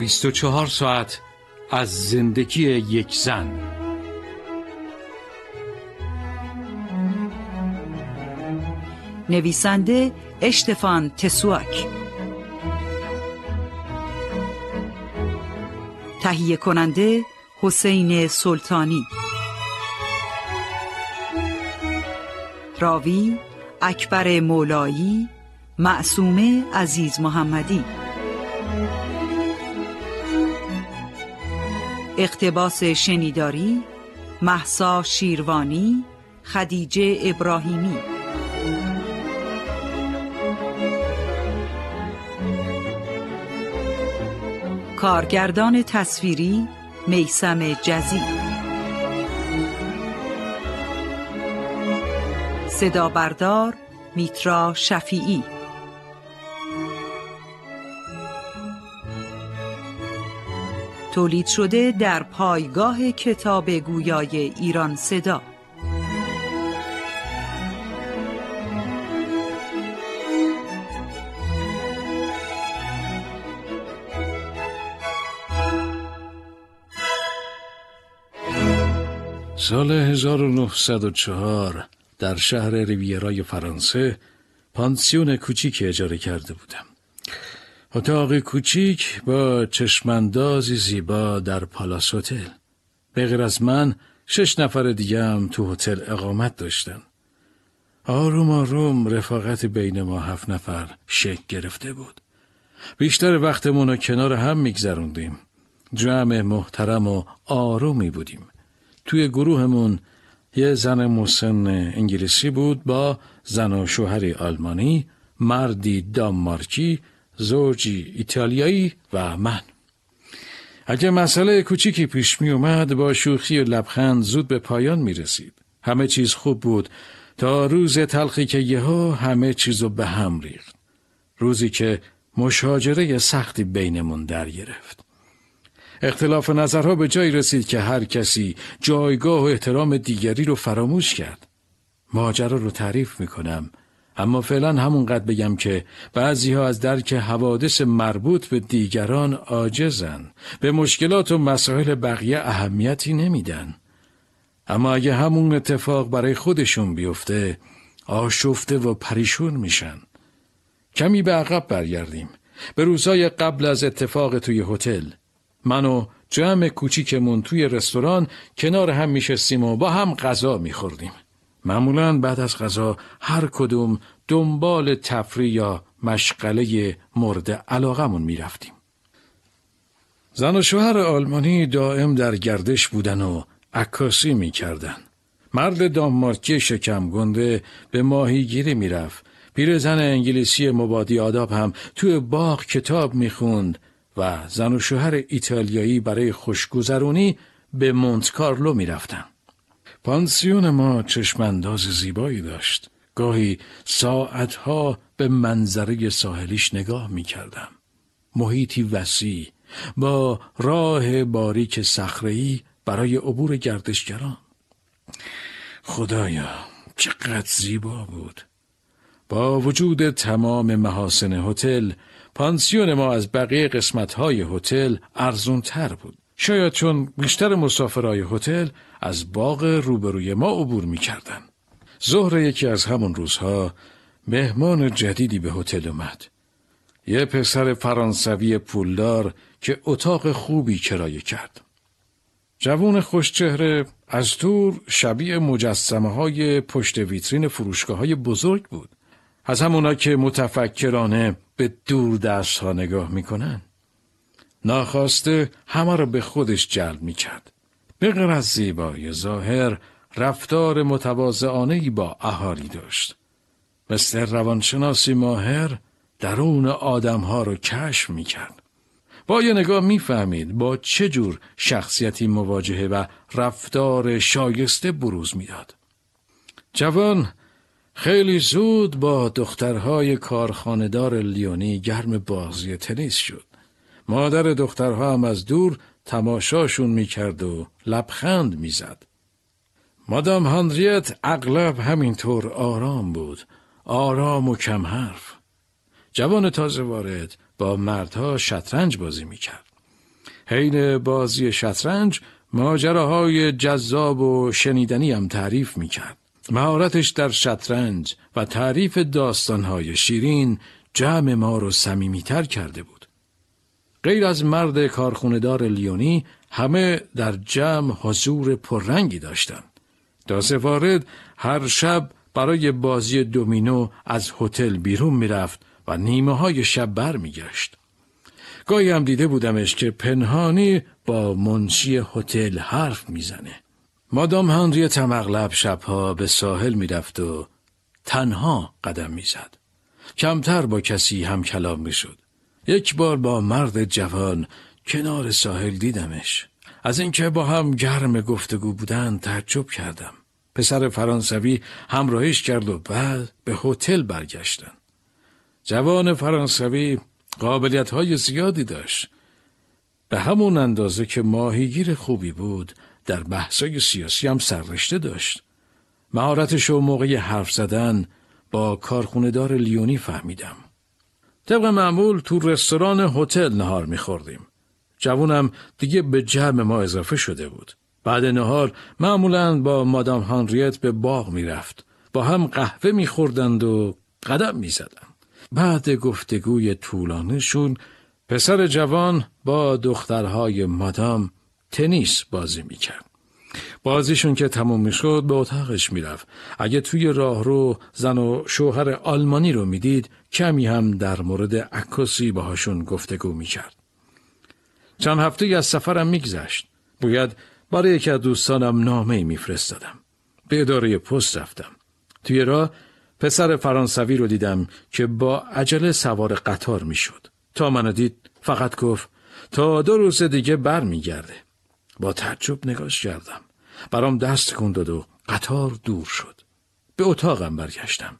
بیست و چهار ساعت از زندگی یک زن. نویسنده اشتفان تسواک. تهیه کننده حسین سلطانی. راوی اکبر مولایی معصومه عزیز محمدی. اقتباس شنیداری محسا شیروانی خدیجه ابراهیمی. کارگردان تصویری میسم جزی. صدا بردار میترا شفیعی. تولید شده در پایگاه کتاب گویای ایران صدا. سال 1904 در شهر ریویرای فرانسه پانسیون کوچیک اجاره کرده بودم. اتاق کوچیک با چشماندازی زیبا در پالاس هتل. به غیر از من شش نفر دیگه هم تو هتل اقامت داشتن. آروم آروم رفاقت بین ما هفت نفر شکل گرفته بود. بیشتر وقتمون رو کنار هم میگذروندیم. جمع محترم و آرومی بودیم. توی گروهمون یه زن مسن انگلیسی بود با زن و شوهری آلمانی مردی دانمارکی زوجی ایتالیایی و من اگه مسئله کوچیکی پیش می اومد با شوخی و لبخند زود به پایان می رسید. همه چیز خوب بود تا روز تلخی که یهو همه چیزو به هم ریخت. روزی که مشاجره سختی بینمون در گرفت. اختلاف نظرها به جایی رسید که هر کسی جایگاه و احترام دیگری رو فراموش کرد. ماجرا رو تعریف می‌کنم اما فعلا همونقدر بگم که بعضی ها از درک حوادث مربوط به دیگران عاجزن. به مشکلات و مسائل بقیه اهمیتی نمیدن. اما اگه همون اتفاق برای خودشون بیفته آشفته و پریشون میشن. کمی به عقب برگردیم. به روزای قبل از اتفاق توی هتل من و جمع کوچیکمون توی رستوران کنار هم میشستیم و با هم غذا میخوردیم. معمولا بعد از غذا هر کدوم دنبال تفریح یا مشغله مورد علاقمون می‌رفتیم. زن و شوهر آلمانی دائم در گردش بودن و عکاسی می‌کردن. مرد دانمارکی شکم گنده به ماهیگیری می‌رفت. پیرزن انگلیسی مبادی آداب هم توی باغ کتاب می‌خوند و زن و شوهر ایتالیایی برای خوشگذرونی به مونت کارلو می‌رفتن. پانسیون ما چشمانداز زیبایی داشت. گاهی ساعتها به منظره ساحلیش نگاه می کردم. محیطی وسیع با راه باریک صخره‌ای برای عبور گردشگران. خدایا چقدر زیبا بود. با وجود تمام محاسن هتل پانسیون ما از بقیه قسمت‌های هتل ارزونتر بود. شاید چون بیشتر مسافرای هتل از باغ روبروی ما عبور می‌کردن. ظهر یکی از همون روزها مهمان جدیدی به هتل اومد. یه پسر فرانسوی پولدار که اتاق خوبی کرایه کرد. جوون خوشچهره از دور شبیه مجسمه های پشت ویترین فروشگاه های بزرگ بود. از همونا که متفکرانه به دور دست ها نگاه می‌کنن. ناخواسته همه را به خودش جلب می کرد. به غیر از زیبای ظاهر رفتار متواضعانه با اهالی داشت. مثل روانشناسی ماهر درون آدمها رو کشف می کرد. با یه نگاه می‌فهمید با چه جور شخصیتی مواجهه و رفتار شایسته بروز می‌داد. جوان خیلی زود با دخترهای کارخانهدار لیونی گرم بازی تنیس شد. مادر دخترها هم از دور تماشاشون می‌کرد و لبخند می‌زد. مادام هندریت اغلب همینطور آرام بود. آرام و کم حرف. جوان تازه وارد با مردها شطرنج بازی می‌کرد. حین بازی شطرنج ماجراهای جذاب و شنیدنی هم تعریف می‌کرد. مهارتش در شطرنج و تعریف داستانهای شیرین جمع ما رو سمیمیتر کرده بود. غیر از مرد کارخوندار لیونی همه در جمع حضور پررنگی داشتند. تازه وارد هر شب برای بازی دومینو از هتل بیرون می‌رفت و نیمه های شب بر میگشت. گاهی هم دیده بودمش که پنهانی با منشی هتل حرف می‌زنه. مادام هنریت هم اغلب شبها به ساحل می‌رفت و تنها قدم می‌زد. کمتر با کسی هم کلام می‌شد. یک بار با مرد جوان کنار ساحل دیدمش. از اینکه با هم گرم گفتگو بودن تعجب کردم. پسر فرانسوی همراهیش کرد و بعد به هتل برگشتن. جوان فرانسوی قابلیت های زیادی داشت. به همون اندازه که ماهیگیر خوبی بود در بحثای سیاسی هم سررشته داشت. مهارتش و موقع حرف زدن با کارخوندار لیونی فهمیدم. طبق معمول تو رستوران هتل نهار میخوردیم. جوونم دیگه به جمع ما اضافه شده بود. بعد نهار معمولا با مادام هانریت به باغ می‌رفت. با هم قهوه میخوردند و قدم می‌زدند. بعد گفتگوی طولانیشون پسر جوان با دخترهای مادام تنیس بازی می‌کرد. بازیشون که تموم می‌شد به اتاقش می‌رفت. اگه توی راه رو زن و شوهر آلمانی رو می‌دید کمی هم در مورد عکاسی باهاشون گفتگو می‌کرد. چند هفته از سفرم میگذشت. باید برای یکی از دوستانم نامه میفرستادم. به اداره پست رفتم. توی راه پسر فرانسوی رو دیدم که با عجله سوار قطار می‌شد. تا منو دید فقط گفت تا دو روز دیگه بر میگرده. با تعجب نگاش کردم. برام دست کن و قطار دور شد. به اتاقم برگشتم.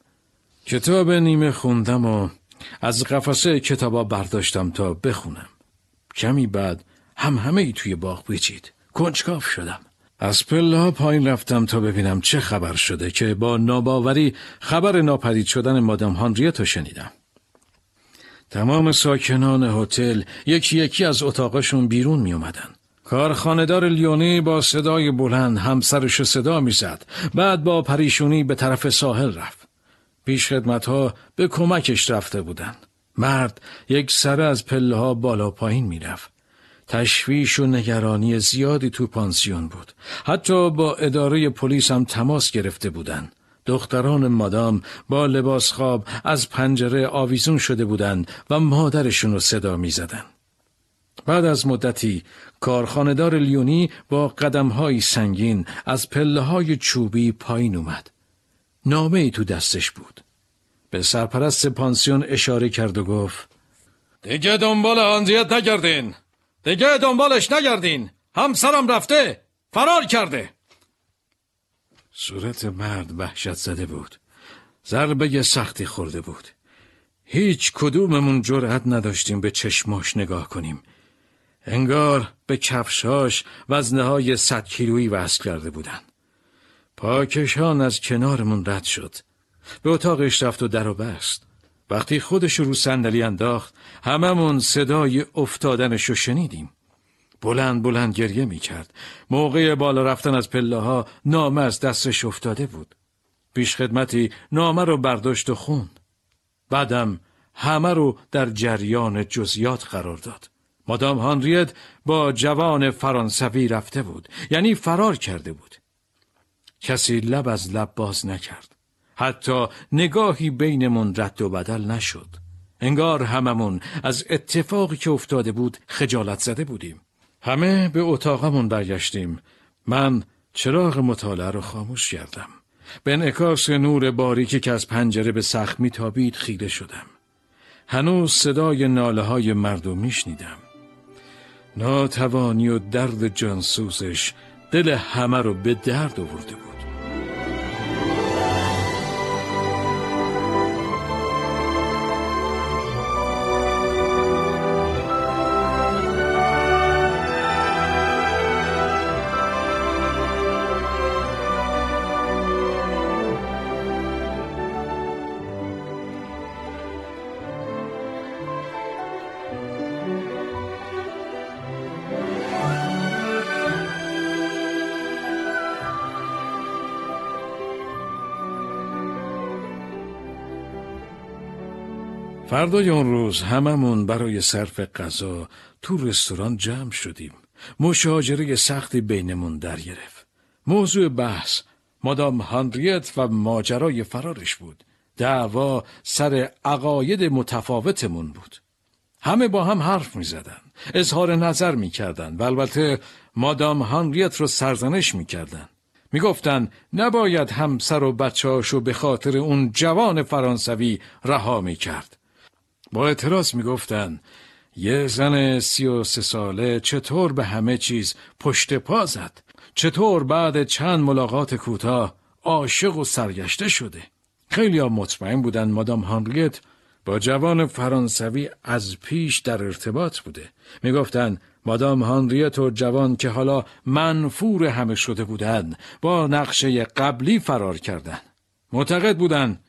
کتاب نیمه خوندم و از قفسه کتابا برداشتم تا بخونم. کمی بعد هم همه ای توی باغ بیچید. کنجکاف شدم. از پله ها پایین رفتم تا ببینم چه خبر شده که با ناباوری خبر ناپدید شدن مادام هانریت شنیدم. تمام ساکنان هتل یکی یکی از اتاقشون بیرون می اومدن. کارخاندار لیونی با صدای بلند همسرش صدا می‌زد. بعد با پریشونی به طرف ساحل رفت. پیش خدمت ها به کمکش رفته بودند. مرد یک سر از پله ها بالا پایین می‌رفت. تشویش و نگرانی زیادی تو پانسیون بود. حتی با اداره پلیس هم تماس گرفته بودند. دختران مادام با لباس خواب از پنجره آویزون شده بودند و مادرشون رو صدا می زدن. بعد از مدتی کارخاندار لیونی با قدمهای سنگین از پله های چوبی پایین اومد. نامه ای تو دستش بود. به سرپرست پانسیون اشاره کرد و گفت دیگه دنبال آنزیت نگردین. دیگه دنبالش نگردین. همسرم رفته. فرار کرده. صورت مرد وحشت زده بود. ضربه سختی خورده بود. هیچ کدوممون جرأت نداشتیم به چشماش نگاه کنیم. انگار به کفشاش وزنه های صد کیلویی وصل کرده بودن. پاکشان از کنارمون رد شد. به اتاقش رفت و در و بست. وقتی خودش رو صندلی انداخت هممون صدای افتادنش رو شنیدیم. بلند بلند گریه می کرد. موقع بالا رفتن از پله ها نامه از دستش افتاده بود. پیش خدمتی نامه رو برداشت و خوند. بعدم همه رو در جریان جزیات قرار داد. مادام هانریت با جوان فرانسوی رفته بود. یعنی فرار کرده بود. کسی لب از لب باز نکرد. حتی نگاهی بینمون رد و بدل نشد. انگار هممون از اتفاقی که افتاده بود خجالت زده بودیم. همه به اتاقمون برگشتیم. من چراغ مطالعه رو خاموش کردم. به انعکاس نور باریکی که از پنجره به سخت میتابید خیره شدم. هنوز صدای ناله های مردم میشنیدم. ناتوانی و درد جانسوزش دل همه رو به درد آورده بود. فردای اون روز هممون برای صرف غذا تو رستوران جمع شدیم. مشاجره سختی بینمون در گرفت. موضوع بحث مادام هانریت و ماجرای فرارش بود. دعوا سر عقاید متفاوتمون بود. همه با هم حرف می زدن. اظهار نظر می کردن و البته مادام هانریت رو سرزنش می کردن. می گفتن نباید همسر و بچهاشو به خاطر اون جوان فرانسوی رها می کرد. با اعتراض می‌گفتن یه زن سی و سه ساله چطور به همه چیز پشت پا زد؟ چطور بعد چند ملاقات کوتاه عاشق و سرگشته شده؟ خیلی ها مطمئن بودن مادام هانریت با جوان فرانسوی از پیش در ارتباط بوده. می‌گفتن مادام هانریت و جوان که حالا منفور همه شده بودند با نقشه قبلی فرار کردند. معتقد بودند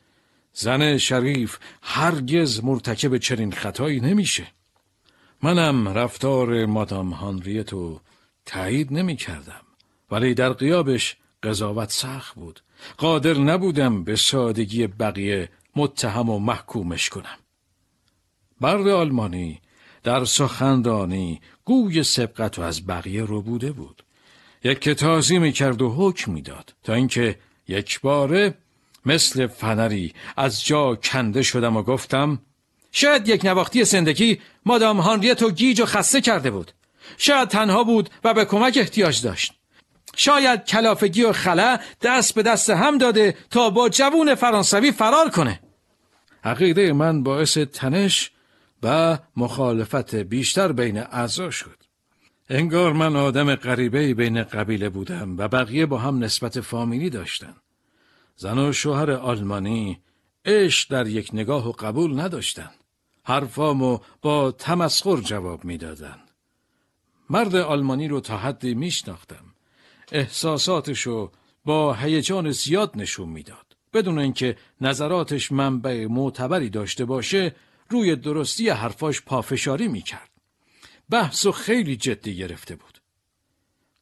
زن شریف هرگز مرتکب چنین خطایی نمیشه. منم رفتار مادام هانریتو تایید نمی کردم. ولی در قیابش قضاوت سخت بود. قادر نبودم به سادگی بقیه متهم و محکومش کنم. برد آلمانی در سخندانی گوی سبقت و از بقیه رو بوده بود. یک کتازی می کرد و حکم می‌داد تا اینکه یک باره مثل فنری. از جا کنده شدم و گفتم شاید یک نواختی زندگی مادام هانریت و گیج و خسته کرده بود. شاید تنها بود و به کمک احتیاج داشت. شاید کلافگی و خلا دست به دست هم داده تا با جوون فرانسوی فرار کنه. عقیده من باعث تنش و مخالفت بیشتر اعضا اعضا شد. انگار من آدم غریبه بین قبیله بودم و بقیه با هم نسبت فامیلی داشتن. زن و شوهر آلمانی عشق در یک نگاه و قبول نداشتند. حرفامو با تمسخر جواب می‌دادند. مرد آلمانی رو تا حدی میشناختم. احساساتشو با هیجان زیاد نشون می‌داد. بدون اینکه نظراتش منبع معتبری داشته باشه روی درستی حرفاش پافشاری می‌کرد. بحث خیلی جدی گرفته بود.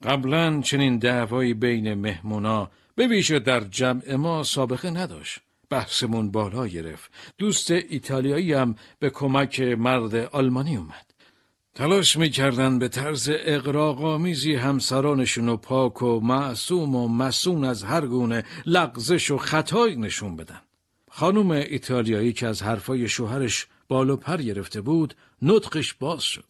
قبلا چنین دعوایی بین مهمونا به ویژه در جمع ما سابقه نداشت. بحثمون بالا گرفت. دوست ایتالیایی هم به کمک مرد آلمانی اومد. تلاش می‌کردن به طرز اقراقامیزی همسرانشون و پاک و معصوم و مسون از هر گونه لغزش و خطایی نشون بدن. خانم ایتالیایی که از حرفای شوهرش بالو پر گرفته بود نطقش باز شد.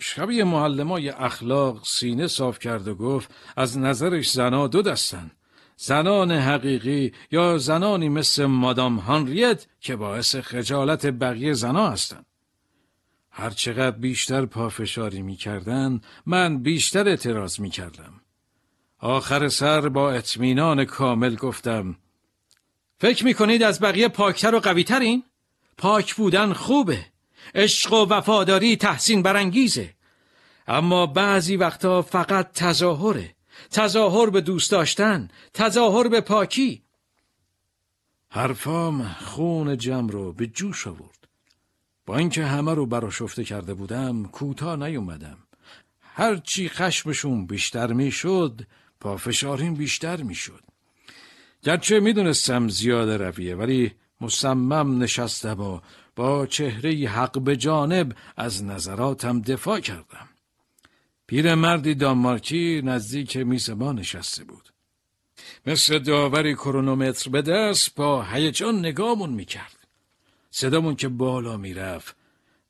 شبیه معلمای اخلاق سینه صاف کرد و گفت از نظرش زنا دو دستن زنان حقیقی یا زنانی مثل مادام هانریت که باعث خجالت بقیه زنا هستند. هرچقدر بیشتر پافشاری می کردن، من بیشتر اعتراض می کردم. آخر سر با اطمینان کامل گفتم فکر می کنید از بقیه پاکتر و قویترین؟ پاک بودن خوبه. عشق و وفاداری تحسین برانگیزه. اما بعضی وقتا فقط تظاهره. تظاهر به دوست داشتن تظاهر به پاکی. حرفام خون جمع رو به جوش آورد. با اینکه همه رو براشفته کرده بودم کوتاه نیومدم. هرچی خشمشون بیشتر می‌شد پافشارین بیشتر می‌شد. گرچه می‌دونستم زیاده رویه ولی مصمم نشستم و با چهره حق به جانب از نظراتم دفاع کردم. مردی دانمارکی نزدیک میز ما نشسته بود. مثل داوری کرونومتر به دست با هیجان نگامون می‌کرد. صدامون که بالا می‌رفت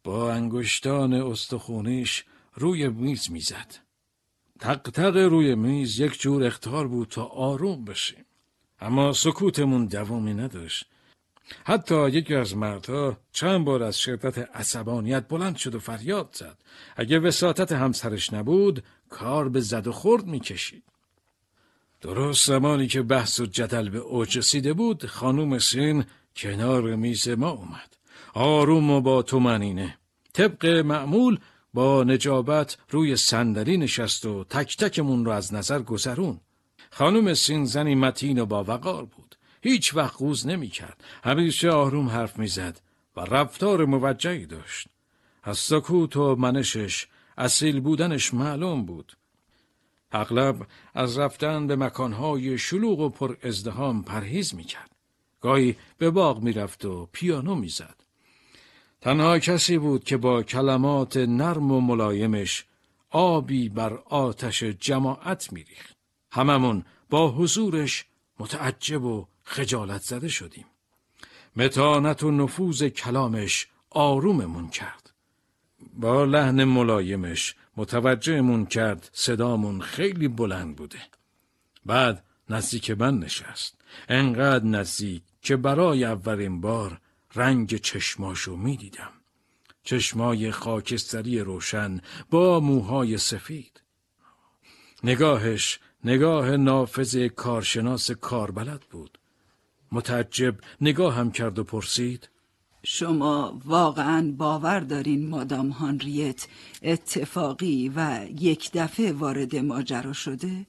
با انگشتان استخونیش روی میز می‌زد. تق تق روی میز یک جور اختار بود تا آروم بشیم. اما سکوتمون دوامی نداشت. حتی یکی از مردها چند بار از شدت عصبانیت بلند شد و فریاد زد. اگه وساطت همسرش نبود کار به زد و خورد می‌کشید. درست زمانی که بحث و جدل به اوج رسیده بود خانوم سین کنار میز ما اومد. آروم و با تومنینه طبق معمول با نجابت روی صندلی نشست و تک تکمون رو از نظر گذرون. خانم سین زنی متین و با وقار بود. هیچ وقت قوز نمی کرد همیشه آروم حرف می‌زد و رفتار موجهی داشت از سکوت و منشش اصیل بودنش معلوم بود اغلب از رفتن به مکانهای شلوغ و پر ازدهام پرهیز می‌کرد. گاهی به باغ می‌رفت و پیانو می‌زد. تنها کسی بود که با کلمات نرم و ملایمش آبی بر آتش جماعت میریخت. هممون با حضورش متعجب و خجالت زده شدیم. متانت و نفوذ کلامش آروممون کرد. با لحن ملایمش متوجهمون کرد صدامون خیلی بلند بوده. بعد نزدیک من نشست. انقدر نزدیک که برای اولین بار رنگ چشماشو می‌دیدم. چشمای خاکستری روشن با موهای سفید. نگاهش نگاه نافذ کارشناس کاربلد بود. متعجب نگاه هم کرد و پرسید. شما واقعا باور دارین مادام هانریت اتفاقی و یک دفعه وارد ماجرا شده؟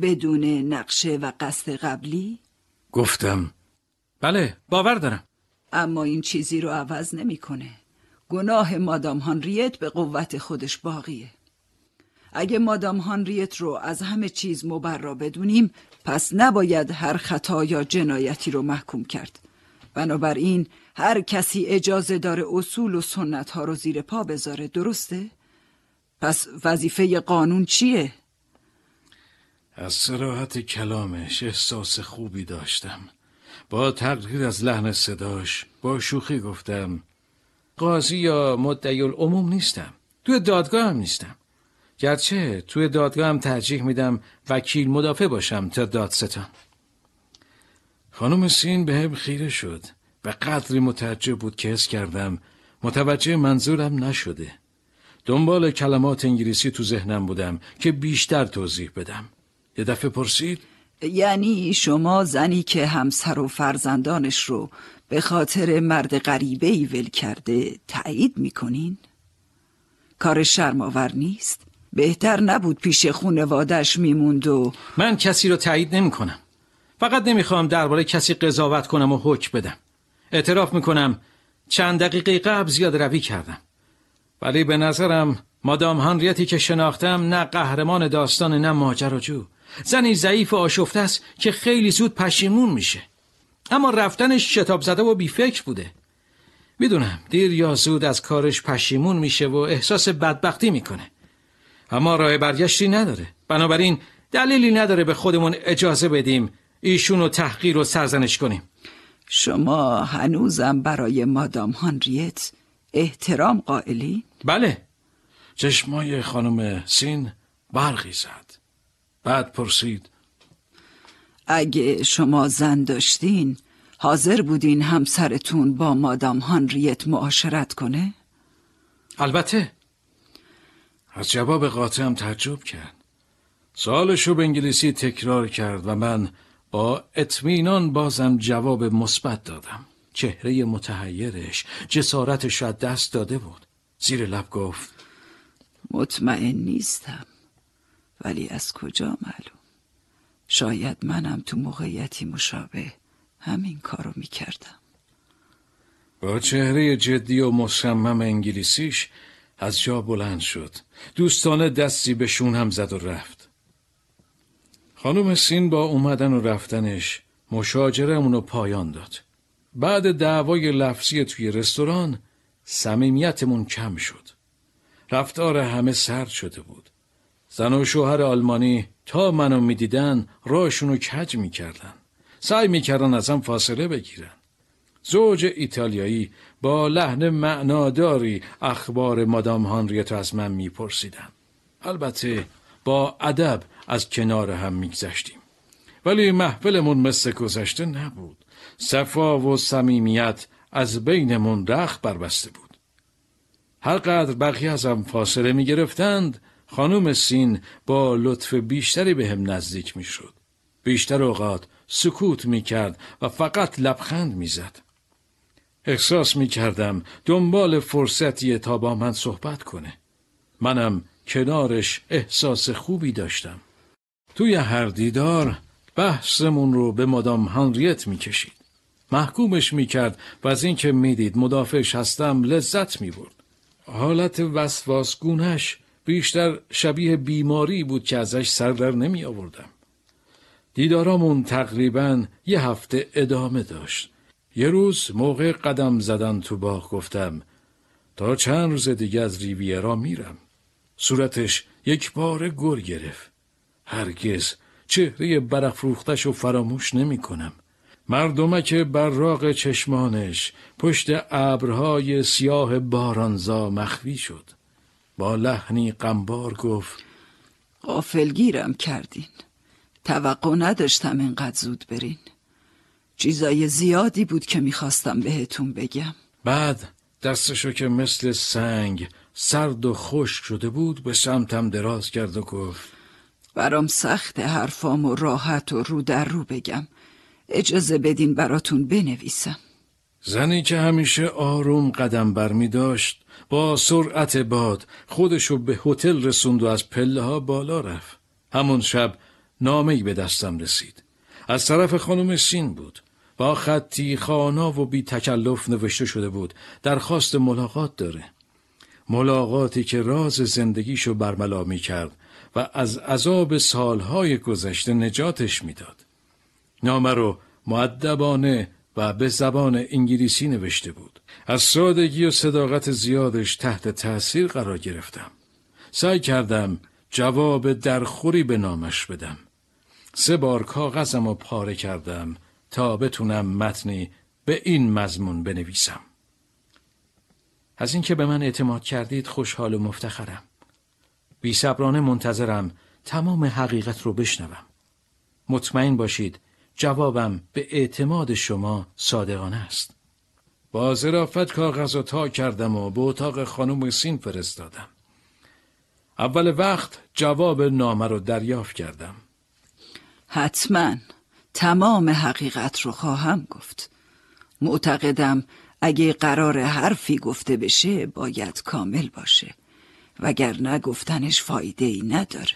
بدون نقشه و قصد قبلی؟ گفتم. بله باور دارم. اما این چیزی رو عوض نمی‌کنه. گناه مادام هانریت به قوت خودش باقیه. اگه مادام هانریت رو از همه چیز مبرا بدونیم پس نباید هر خطا یا جنایتی رو محکوم کرد بنابراین هر کسی اجازه داره اصول و سنت ها رو زیر پا بذاره درسته؟ پس وظیفه قانون چیه؟ از سراحت کلامش احساس خوبی داشتم با تقدیر از لحن صداش با شوخی گفتم قاضی یا مدعی العموم نیستم توی دادگاه هم نیستم گرچه توی دادگاه هم ترجیح میدم وکیل مدافع باشم تا دادستان خانم سین به هم خیره شد و قدری متعجب بود که حس کردم متوجه منظورم نشده دنبال کلمات انگلیسی تو ذهنم بودم که بیشتر توضیح بدم یه دفعه پرسید یعنی شما زنی که همسر و فرزندانش رو به خاطر مرد غریبه ای ول کرده تایید می‌کنین؟ کار شرماور نیست؟ بهتر نبود پیش خونوادش میموند و من کسی رو تایید نمی کنم فقط نمی‌خوام درباره کسی قضاوت کنم و حکم بدم. اعتراف می‌کنم چند دقیقه قبل زیاد روی کردم. ولی به نظرم مادام هنریتی که شناختم نه قهرمان داستان نه ماجراجو زنی ضعیف و آشفته است که خیلی زود پشیمون میشه. اما رفتنش شتاب زده و بیفکر بوده. می‌دونم دیر یا زود از کارش پشیمون میشه و احساس بدبختی می‌کنه. اما راه برگشتی نداره. بنابراین دلیلی نداره به خودمون اجازه بدیم ایشونو تحقیر و سرزنش کنیم. شما هنوزم برای مادام هانریت احترام قائلی؟ بله. چشمای خانم سین برقی زد. بعد پرسید. اگه شما زن داشتین حاضر بودین همسرتون با مادام هانریت معاشرت کنه؟ البته. از جواب قاطعم تعجب کرد. سالشو به انگلیسی تکرار کرد و من با اطمینان بازم جواب مثبت دادم. چهره متحیرش جسارتش را دست داده بود. زیر لب گفت مطمئن نیستم ولی از کجا معلوم؟ شاید منم تو موقعیتی مشابه همین کارو می‌کردم. با چهره جدی و مصمم انگلیسیش از جا بلند شد. دوستانه دستی به شون هم زد و رفت. خانم سین با اومدن و رفتنش مشاجرمون رو پایان داد. بعد دعوای لفظی توی رستوران صمیمیتمون کم شد. رفتار همه سرد شده بود. زن و شوهر آلمانی تا منو می‌دیدن راهشون کج می‌کردن. سعی می‌کردن ازم فاصله بگیرن. زوج ایتالیایی با لحن معناداری اخبار مادام هانریت از من میپرسیدن البته با ادب از کنار هم میگذشتیم ولی محفلمون مثل گذشته نبود صفا و صمیمیت از بینمون رخت بربسته بود هر قدر بقیه ازم فاصله می گرفتند خانم سین با لطف بیشتری به هم نزدیک می شد. بیشتر اوقات سکوت می کرد و فقط لبخند می زد. احساس می کردم دنبال فرصتیه تا با من صحبت کنه. منم کنارش احساس خوبی داشتم. توی هر دیدار بحثمون رو به مادام هنریت می کشید. محکومش می کرد و از اینکه می‌دید مدافعش هستم لذت می برد. حالت وسواسگونش بیشتر شبیه بیماری بود که ازش سر در نمی آوردم. دیدارامون تقریبا یه هفته ادامه داشت. یه روز موقع قدم زدن تو باغ گفتم تا چند روز دیگه از ریویرا میرم. صورتش یک بار گر گرفت. هرگز چهره برافروختش و فراموش نمی کنم. مردمک براغ چشمانش پشت ابرهای سیاه بارانزا مخفی شد. با لحنی قنبار گفت غافلگیرم کردین توقع نداشتم اینقدر زود برین چیزای زیادی بود که می‌خواستم بهتون بگم. بعد دستشو که مثل سنگ سرد و خشک شده بود به سمتم دراز کرد و گفت برام سخت حرفام و راحت و رو در رو بگم. اجازه بدین براتون بنویسم. زنی که همیشه آروم قدم بر می داشت با سرعت باد خودشو به هتل رسوند و از پله ها بالا رفت. همون شب نامه‌ای به دستم رسید. از طرف خانم سین بود با خطی خانا و بی تکلف نوشته شده بود درخواست ملاقات داره ملاقاتی که راز زندگیشو برملا می کرد و از عذاب سالهای گذشته نجاتش می‌داد. نامه رو معدبانه و به زبان انگلیسی نوشته بود. از سادگی و صداقت زیادش تحت تأثیر قرار گرفتم. سعی کردم جواب درخوری به نامش بدم. سه بار کاغذم رو پاره کردم تا بتونم متنی به این مضمون بنویسم. از اینکه به من اعتماد کردید خوشحال و مفتخرم. بی صبرانه منتظرم تمام حقیقت رو بشنوم. مطمئن باشید جوابم به اعتماد شما صادقانه است. با ظرافت کاغذ و تا کردم و به اتاق خانم سین فرستادم. اول وقت جواب نامه رو دریافت کردم. حتما. تمام حقیقت رو خواهم گفت. معتقدم اگه قرار حرفی گفته بشه باید کامل باشه. وگر نگفتنش فایده ای نداره.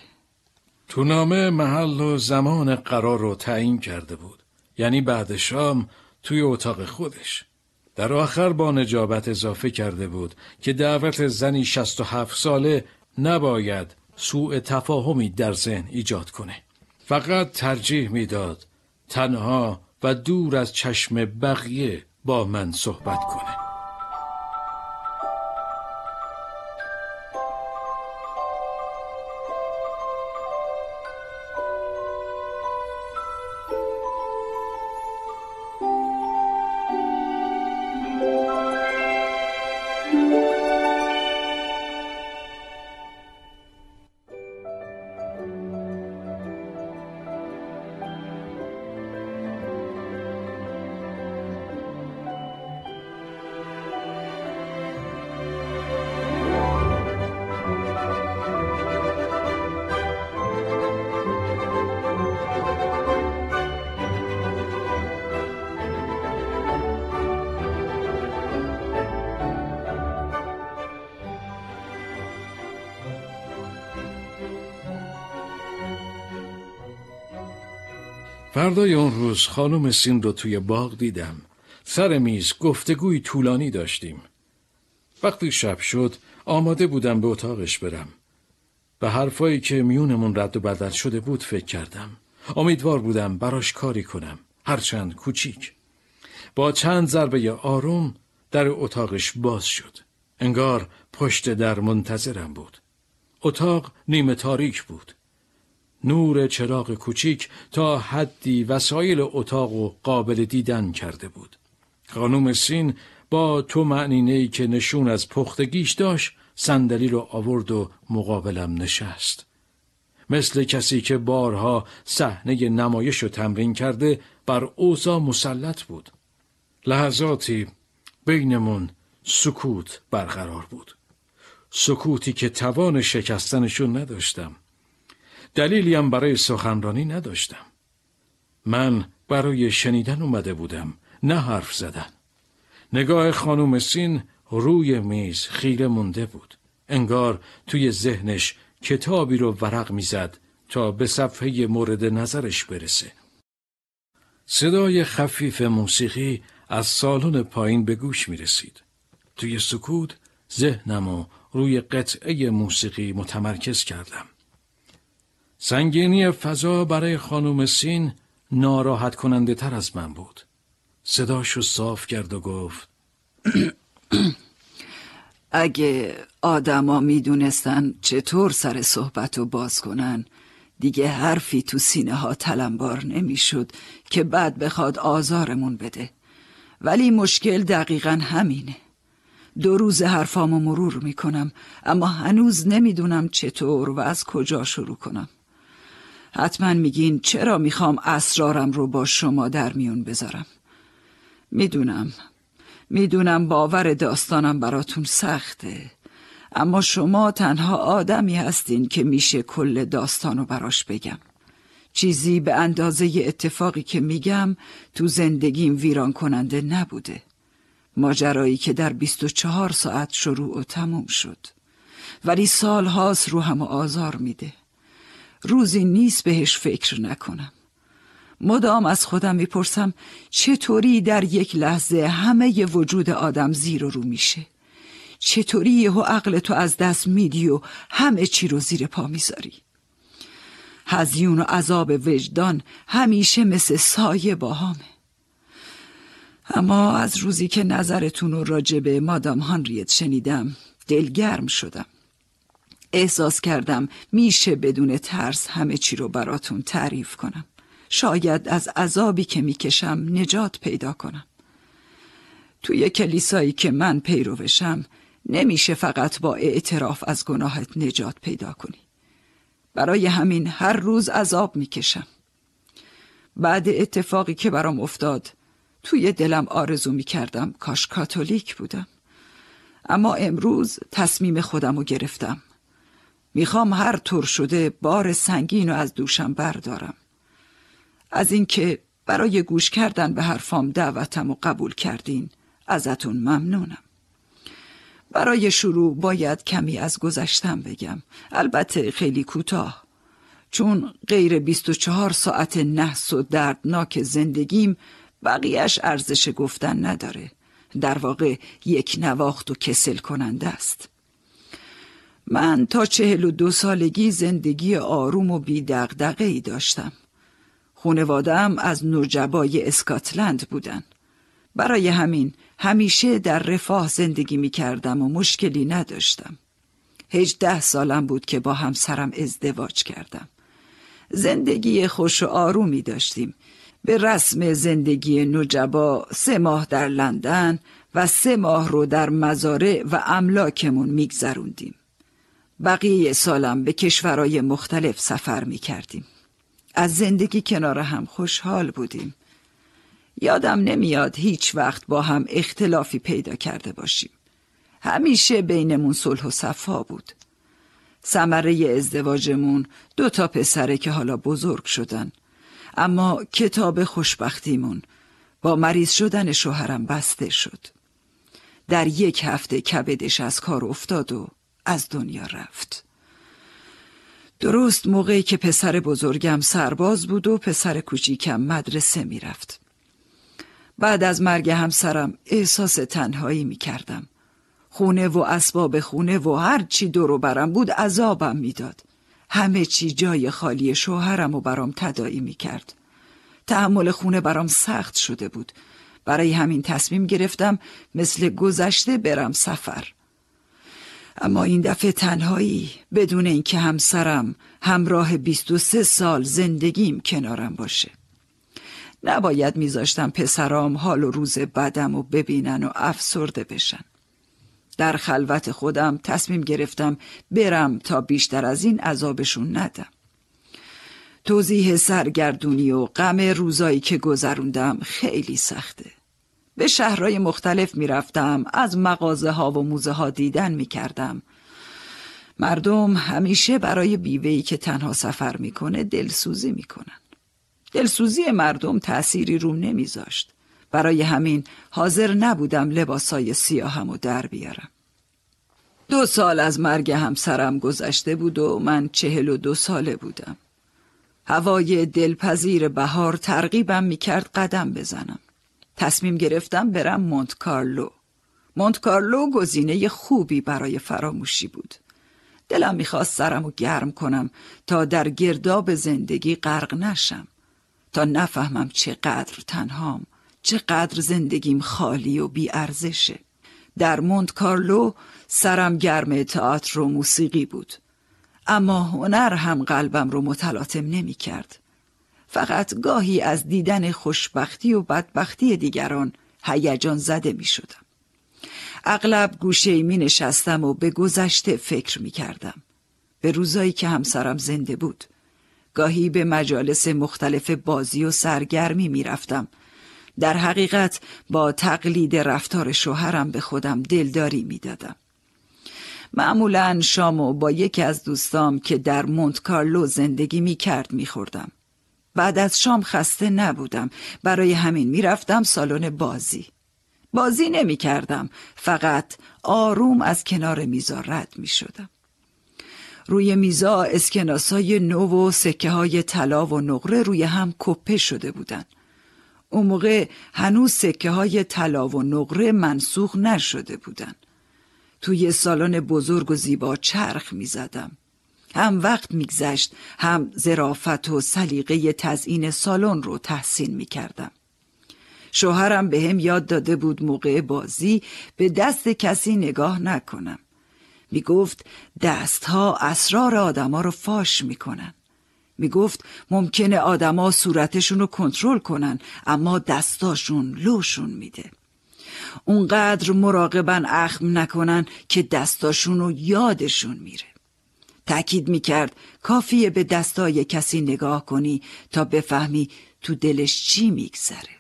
تو نامه محل و زمان قرار رو تعیین کرده بود. یعنی بعد شام توی اتاق خودش. در آخر با نجابت اضافه کرده بود که دعوت زنی شست و هفت ساله نباید سوء تفاهمی در ذهن ایجاد کنه. فقط ترجیح می‌داد تنها و دور از چشم بقیه با من صحبت کنه. فردای اون روز خانم سین رو توی باغ دیدم. سر میز گفتگوی طولانی داشتیم. وقتی شب شد آماده بودم به اتاقش برم. به حرفایی که میونمون رد و بدل شده بود فکر کردم. امیدوار بودم براش کاری کنم. هرچند کوچیک. با چند ضربه آروم در اتاقش باز شد. انگار پشت در منتظرم بود. اتاق نیمه تاریک بود. نور چراغ کوچیک تا حدی وسایل اتاق و قابل دیدن کرده بود. خانوم سین با تو معنینه که نشون از پختگیش داشت صندلی رو آورد و مقابلم نشست. مثل کسی که بارها صحنه نمایش رو تمرین کرده بر اوزا مسلط بود لحظاتی بینمون سکوت برقرار بود سکوتی که توان شکستنشون نداشتم دلیلی هم برای سخنرانی نداشتم من برای شنیدن اومده بودم نه حرف زدن نگاه خانوم سین روی میز خیره مونده بود انگار توی ذهنش کتابی رو ورق می‌زد تا به صفحه مورد نظرش برسه صدای خفیف موسیقی از سالن پایین به گوش می رسید. توی سکوت ذهنم روی قطعه موسیقی متمرکز کردم. سنگینی فضا برای خانم سین ناراحت کننده تر از من بود. صداشو صاف کرد و گفت اگه آدما می‌دونستن چطور سر صحبت رو باز کنن دیگه حرفی تو سینه ها تلمبار نمی‌شد که بعد بخواد آزارمون بده. ولی مشکل دقیقا همینه. دو روز حرفامو مرور می‌کنم اما هنوز نمی‌دونم چطور و از کجا شروع کنم. حتما میگین چرا می‌خوام اسرارم رو با شما در میون بذارم؟ می‌دونم. می‌دونم باور داستانم براتون سخته. اما شما تنها آدمی هستین که میشه کل داستانو براش بگم. چیزی به اندازه اتفاقی که میگم تو زندگیم ویران کننده نبوده. ماجرایی که در 24 ساعت شروع و تموم شد. ولی سالهاست رو هم آزار میده. روزی نیست بهش فکر نکنم. مدام از خودم می‌پرسم چطوری در یک لحظه همه ی وجود آدم زیر و رو میشه؟ چطوری یهو عقل تو از دست میدی و همه چی رو زیر پا می‌ذاری؟ هزیون و عذاب وجدان همیشه مثل سایه باهامه اما از روزی که نظرتون رو راجبه مادام هانریت شنیدم دلگرم شدم. احساس کردم میشه بدون ترس همه چی رو براتون تعریف کنم. شاید از عذابی که می‌کشم نجات پیدا کنم. توی کلیسایی که من پیروشم نمیشه فقط با اعتراف از گناهت نجات پیدا کنی. برای همین هر روز عذاب می‌کشم. بعد اتفاقی که برام افتاد توی دلم آرزو می‌کردم کاش کاتولیک بودم. اما امروز تصمیم خودم رو گرفتم. می‌خوام هر طور شده بار سنگین رو از دوشم بردارم. از اینکه برای گوش کردن به حرفام دعوتم و قبول کردین ازتون ممنونم. برای شروع باید کمی از گذشتم بگم. البته خیلی کوتاه. چون غیر 24 ساعت نحس و دردناک زندگیم بقیهش ارزش گفتن نداره. در واقع یک نواخت و کسل کننده است. من تا چهل و دو سالگی زندگی آروم و بی ای داشتم. خونوادم از نجبای اسکاتلند بودن. برای همین همیشه در رفاه زندگی می کردم و مشکلی نداشتم. هجده سالم بود که با همسرم ازدواج کردم. زندگی خوش و آرومی داشتیم. به رسم زندگی نجبا سه ماه در لندن و سه ماه رو در مزارع و املاکمون میگذروندیم. بقیه سالم به کشورهای مختلف سفر می کردیم. از زندگی کنار هم خوشحال بودیم. یادم نمیاد هیچ وقت با هم اختلافی پیدا کرده باشیم. همیشه بینمون صلح و صفا بود. ثمره ازدواجمون دو تا پسره که حالا بزرگ شدن. اما کتاب خوشبختیمون با مریض شدن شوهرم بسته شد. در یک هفته کبدش از کار افتاد و از دنیا رفت درست موقعی که پسر بزرگم سرباز بود و پسر کوچیکم مدرسه می‌رفت. بعد از مرگ همسرم احساس تنهایی می کردم. خونه و اسباب خونه و هر چی دورو برم بود عذابم می‌داد. همه چی جای خالی شوهرم و برام تدایی می کرد. تحمل خونه برام سخت شده بود. برای همین تصمیم گرفتم مثل گذشته برم سفر. اما این دفعه تنهایی بدون اینکه همسرم همراه 23 سال زندگیم کنارم باشه. نباید میذاشتم پسرام حال و روز بدم و ببینن و افسرده بشن. در خلوت خودم تصمیم گرفتم برم تا بیشتر از این عذابشون ندم. توضیح سرگردونی و غم روزایی که گذروندم خیلی سخته. به شهرهای مختلف می‌رفتم از مغازه ها و موزه ها دیدن می‌کردم. مردم همیشه برای بیوهی که تنها سفر می‌کنه دلسوزی می‌کنن. دلسوزی مردم تأثیری روم نمیذاشت. برای همین حاضر نبودم لباسای سیاهم و در بیارم. دو سال از مرگ همسرم گذشته بود و من چهل و دو ساله بودم. هوای دلپذیر بهار ترغیبم می‌کرد قدم بزنم. تصمیم گرفتم برم مونت کارلو. مونت کارلو گزینه خوبی برای فراموشی بود. دلم می‌خواست سرم و گرم کنم تا در گرداب زندگی غرق نشم. تا نفهمم چقدر تنهام چقدر زندگیم خالی و بیارزشه در مونت کارلو سرم گرم تئاتر و موسیقی بود. اما هنر هم قلبم رو متلاطم نمی کرد. فقط گاهی از دیدن خوشبختی و بدبختی دیگران هیجان زده می شدم. اغلب گوشه می نشستم و به گذشته فکر می کردم. به روزایی که همسرم زنده بود. گاهی به مجالس مختلف بازی و سرگرمی می رفتم. در حقیقت با تقلید رفتار شوهرم به خودم دلداری می دادم. معمولا شامو با یکی از دوستام که در مونت کارلو زندگی می کرد می خوردم. بعد از شام خسته نبودم. برای همین می‌رفتم سالن بازی. بازی نمی کردم فقط آروم از کنار میزا رد می شدم روی میزا اسکناسای نو و سکه های طلا و نقره روی هم کپه شده بودن. اون موقع هنوز سکه های طلا و نقره منسوخ نشده بودن. توی سالن بزرگ و زیبا چرخ می زدم. هم وقت میگذشت هم زرافت و سلیقه تزئین سالن رو تحسین می کردم. شوهرم به هم یاد داده بود موقع بازی به دست کسی نگاه نکنم. می گفت دستها اسرار آدما رو فاش می‌کنن. می گفت ممکنه آدما صورتشون رو کنترل کنن اما دستاشون لوشون میده. اونقدر مراقبن اخم نکنن که دستاشون رو یادشون میره. تأکید می‌کرد کافیه به دستای کسی نگاه کنی تا بفهمی تو دلش چی میگذره.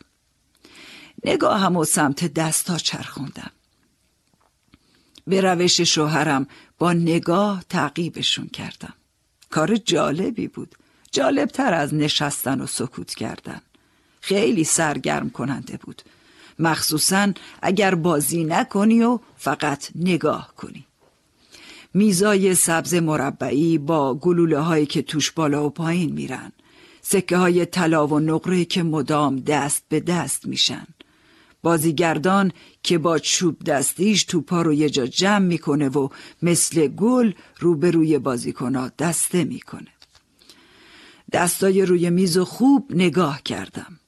هم و سمت دستا چرخوندم. به روش شوهرم با نگاه تعقیبشون کردم. کار جالبی بود. جالبتر از نشستن و سکوت کردن. خیلی سرگرم کننده بود. مخصوصا اگر بازی نکنی و فقط نگاه کنی. میزای سبز مربعی با گلوله هایی که توش بالا و پایین میرن. سکه های طلا و نقره که مدام دست به دست میشن. بازیگردان که با چوب دستیش توپا رو یه جا جمع می‌کنه و مثل گل روبروی بازیکنا دسته می‌کنه. دستای روی میز و خوب نگاه کردم.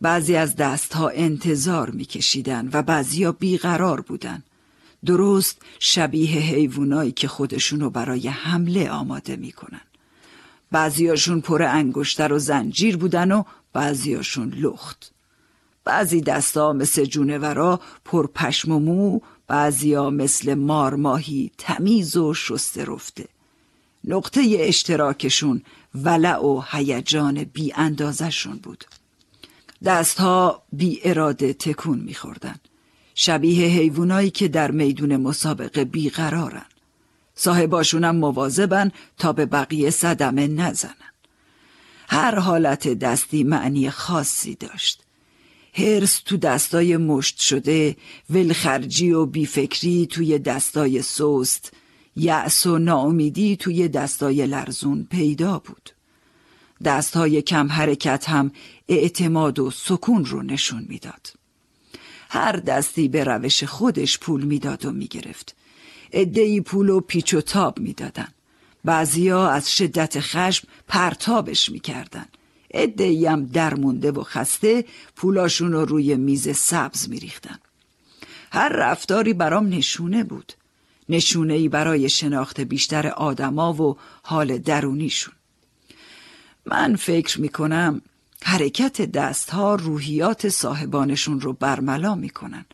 بعضی از دستها انتظار میکشیدن و بعضیا بیقرار بودن. درست شبیه حیوانایی که خودشونو برای حمله آماده می‌کنن. بعضیاشون پر انگشتر و زنجیر بودن و بعضیاشون لخت. بعضی دستا مثل جونورا پر پشم و مو بعضیا مثل مارماهی تمیز و شسته رفته. نقطه اشتراکشون ولع و هیجان بی اندازشون بود. دستها بی اراده تکون میخوردن. شبیه حیوانایی که در میدون مسابقه بیقرارن. صاحباشونم مواظبن تا به بقیه صدمه نزنن. هر حالت دستی معنی خاصی داشت. هرس تو دستای مشت شده، ولخرجی و بیفکری توی دستای سست، یأس و ناامیدی توی دستای لرزون پیدا بود. دستهای کم حرکت هم اعتماد و سکون رو نشون می‌داد. هر دستی به روش خودش پول می‌داد و می‌گرفت. ادهی پول و پیچ و تاب می‌دادن. بعضیا از شدت خشم پرتابش می‌کردن. ادهی هم درمونده و خسته پولاشون رو روی میز سبز میریختن. هر رفتاری برام نشونه بود. نشونه ای برای شناخت بیشتر آدما و حال درونیشون. من فکر می‌کنم حرکت دستها روحیات صاحبانشون رو برملا می‌کنن.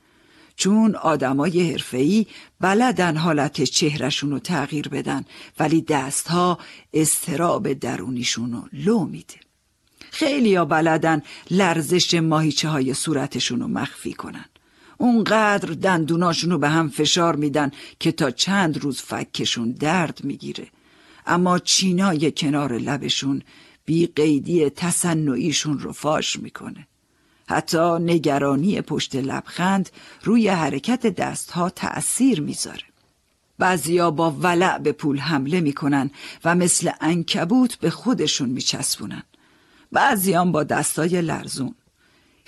چون آدمای حرفه‌ای بلدن حالت چهرشون رو تغییر بدن ولی دستها استراب درونیشون رو لو میده. خیلی ها بلدن لرزش ماهیچه های صورتشون رو مخفی کنن. اونقدر دندوناشون رو به هم فشار میدن که تا چند روز فکشون درد می‌گیره. اما چینای کنار لبشون بی قیدی تصنعیشون رو فاش می‌کنه. حتی نگرانی پشت لبخند روی حرکت دستها تأثیر می‌ذاره. بعضیا با ولع به پول حمله می‌کنن و مثل انکبوت به خودشون میچسبونن. بعضیان با دستای لرزون.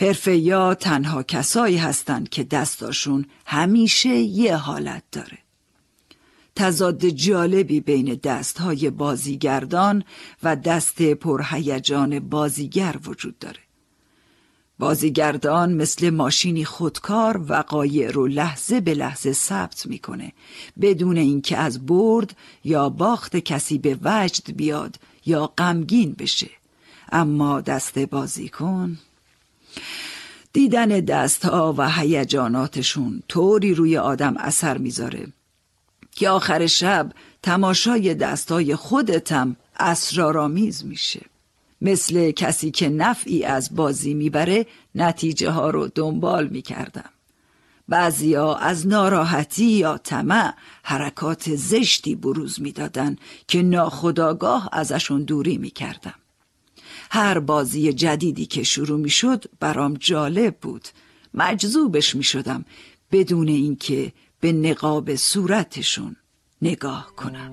حرفه یا تنها کسایی هستند که دستاشون همیشه یه حالت داره. تضاد جالبی بین دستهای بازیگردان و دست پرهیجان بازیگر وجود داره. بازیگردان مثل ماشینی خودکار وقایع رو لحظه به لحظه ثبت می‌کنه بدون اینکه از برد یا باخت کسی به وجد بیاد یا غمگین بشه. اما دست بازیکن دیدن دستها و هیجاناتشون طوری روی آدم اثر می‌ذاره که آخر شب تماشای دستای خودتم اسرارآمیز میشه. مثل کسی که نفعی از بازی می‌بره نتیجه ها رو دنبال می‌کردم. بعضیا از ناراحتی یا طمع حرکات زشتی بروز می‌دادن که ناخداگاه ازشون دوری می‌کردم. هر بازی جدیدی که شروع می‌شد برام جالب بود. مجذوبش می‌شدم بدون اینکه به نقاب صورتشون نگاه کنم.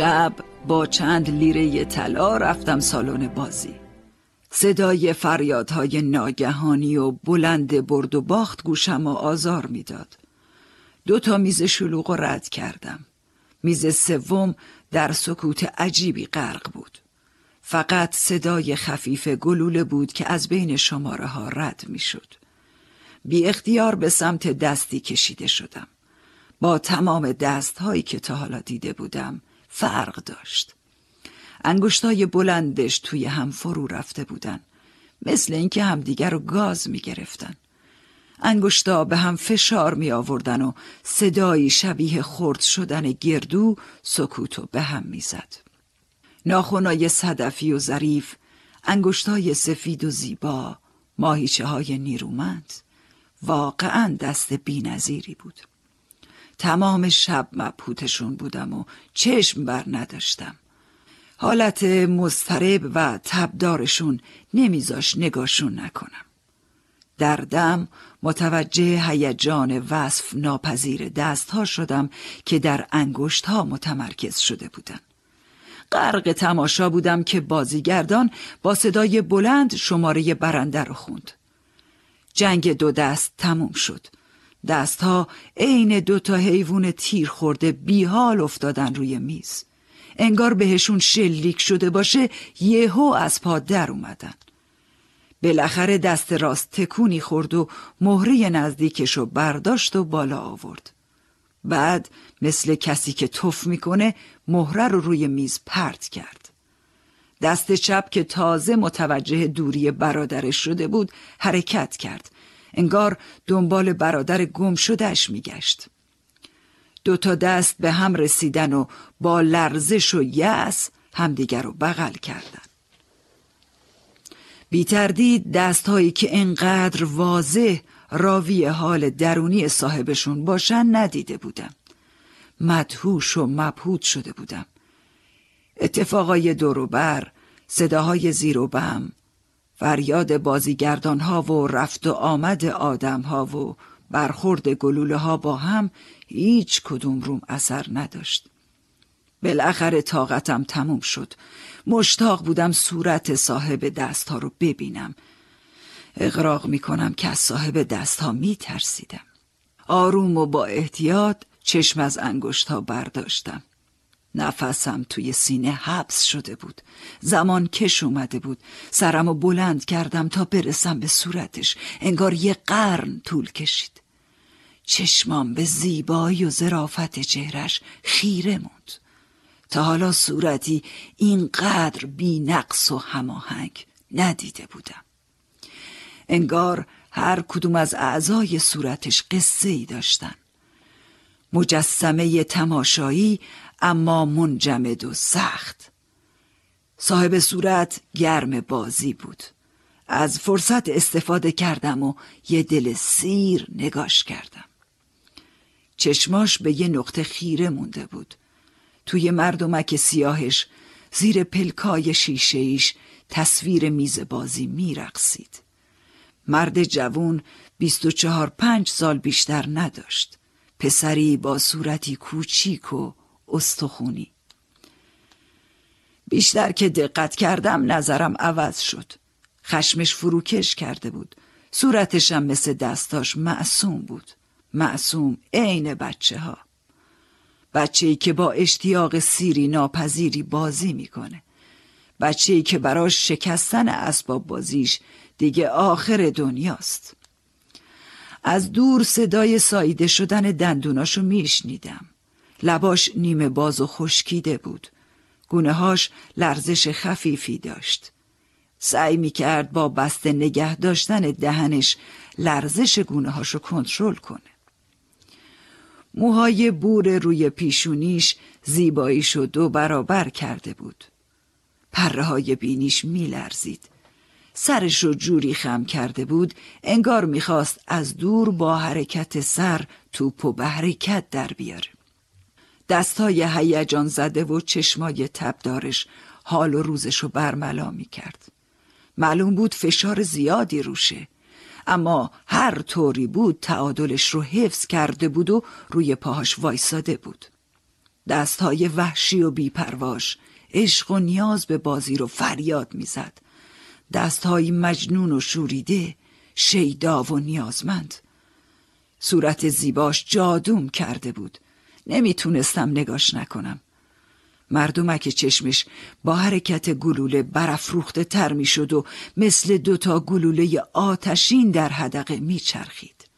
شب با چند لیره طلا رفتم سالن بازی صدای فریادهای ناگهانی و بلند برد و باخت گوشم و آزار می‌داد. دو تا میز شلوغ و رد کردم. میز سوم در سکوت عجیبی غرق بود. فقط صدای خفیف گلوله بود که از بین شماره ها رد می‌شد. بی اختیار به سمت دستی کشیده شدم. با تمام دست هایی که تا حالا دیده بودم فرق داشت. انگشتای بلندش توی هم فرو رفته بودن. مثل اینکه همدیگر رو گاز می گرفتن. انگشتا به هم فشار می آوردن و صدایی شبیه خرد شدن گردو سکوتو به هم می زد. ناخونای صدفی و ظریف انگشتای سفید و زیبا ماهیچه های نیرومند واقعا دست بینظیری بود تمام شب مبهوتشون بودم و چشم بر نداشتم. حالت مضطرب و تبدارشون نمیذاش نگاشون نکنم. در دم متوجه هیجان وصف ناپذیر دستها شدم که در انگشت ها متمرکز شده بودن. غرق تماشا بودم که بازیگردان با صدای بلند شماره برنده رو خوند. جنگ دو دست تموم شد. دستها عین دو تا حیوان تیر خورده بیحال افتادن روی میز. انگار بهشون شلیک شده باشه یهو از پا در اومدن. بالاخره دست راست تکونی خورد و مهره نزدیکشو برداشت و بالا آورد. بعد مثل کسی که تف می‌کنه مهره رو روی میز پرت کرد. دست چپ که تازه متوجه دوری برادرش شده بود حرکت کرد. انگار دنبال برادر گم شدهش میگشت. دو تا دست به هم رسیدن و با لرزش و یأس همدیگر رو بغل کردن. بی تردید دست هایی که انقدر واضح راوی حال درونی صاحبشون باشن ندیده بودم. مدهوش و مبهوت شده بودم. اتفاقای دوروبر صداهای زیر و بم فریاد بازیگردان ها و رفت و آمد آدم ها و برخورد گلوله ها با هم هیچ کدوم روم اثر نداشت. بالاخره طاقتم تموم شد. مشتاق بودم صورت صاحب دست ها رو ببینم. اقراق می کنم که از صاحب دست ها می ترسیدم آروم و با احتیاط چشم از انگشت ها برداشتم. نفسم توی سینه حبس شده بود. زمان کش اومده بود. سرم و بلند کردم تا برسم به صورتش. انگار یه قرن طول کشید. چشمام به زیبایی و ظرافت چهرش خیره موند. تا حالا صورتی اینقدر بی نقص و هماهنگ ندیده بودم. انگار هر کدوم از اعضای صورتش قصه ای داشتن. مجسمه تماشایی اما منجمد و سخت. صاحب صورت گرم بازی بود. از فرصت استفاده کردم و یه دل سیر نگاش کردم. چشماش به یه نقطه خیره مونده بود. توی مردمک سیاهش زیر پلکای شیشه تصویر میز بازی میرقصید. مرد جوون بیست و چهار پنج سال بیشتر نداشت. پسری با صورتی کوچیک و استخونی. بیشتر که دقت کردم نظرم عوض شد. خشمش فروکش کرده بود. صورتشم مثل دستاش معصوم بود. معصوم عین بچه ها بچه ای که با اشتیاق سیری ناپذیری بازی می‌کنه. بچه ای که براش شکستن اسباب بازیش دیگه آخر دنیاست. از دور صدای ساییده شدن دندوناشو میشنیدم. لباش نیمه باز و خشکیده بود. گونه هاش لرزش خفیفی داشت. سعی می کرد با بسته نگه داشتن دهنش لرزش گونه هاشو کنترل کنه. موهای بور روی پیشونیش زیباییشو دو برابر کرده بود. پره های بینیش می لرزید سرش رو جوری خم کرده بود انگار می‌خواست از دور با حرکت سر توپ و به حرکت در بیاره. دستای هیجان زده و چشمای تبدارش حال و روزشو برملا می کرد. معلوم بود فشار زیادی روشه. اما هر طوری بود تعادلش رو حفظ کرده بود و روی پاهاش وایساده بود. دستهای وحشی و بیپرواش عشق و نیاز به بازی رو فریاد می‌زد. دستهای مجنون و شوریده شیدا و نیازمند. صورت زیباش جادوم کرده بود. نمی‌تونستم نگاش نکنم. مردمک چشمش با حرکت گلوله برافروخته تر می‌شد و مثل دوتا گلوله آتشین در حدقه میچرخید.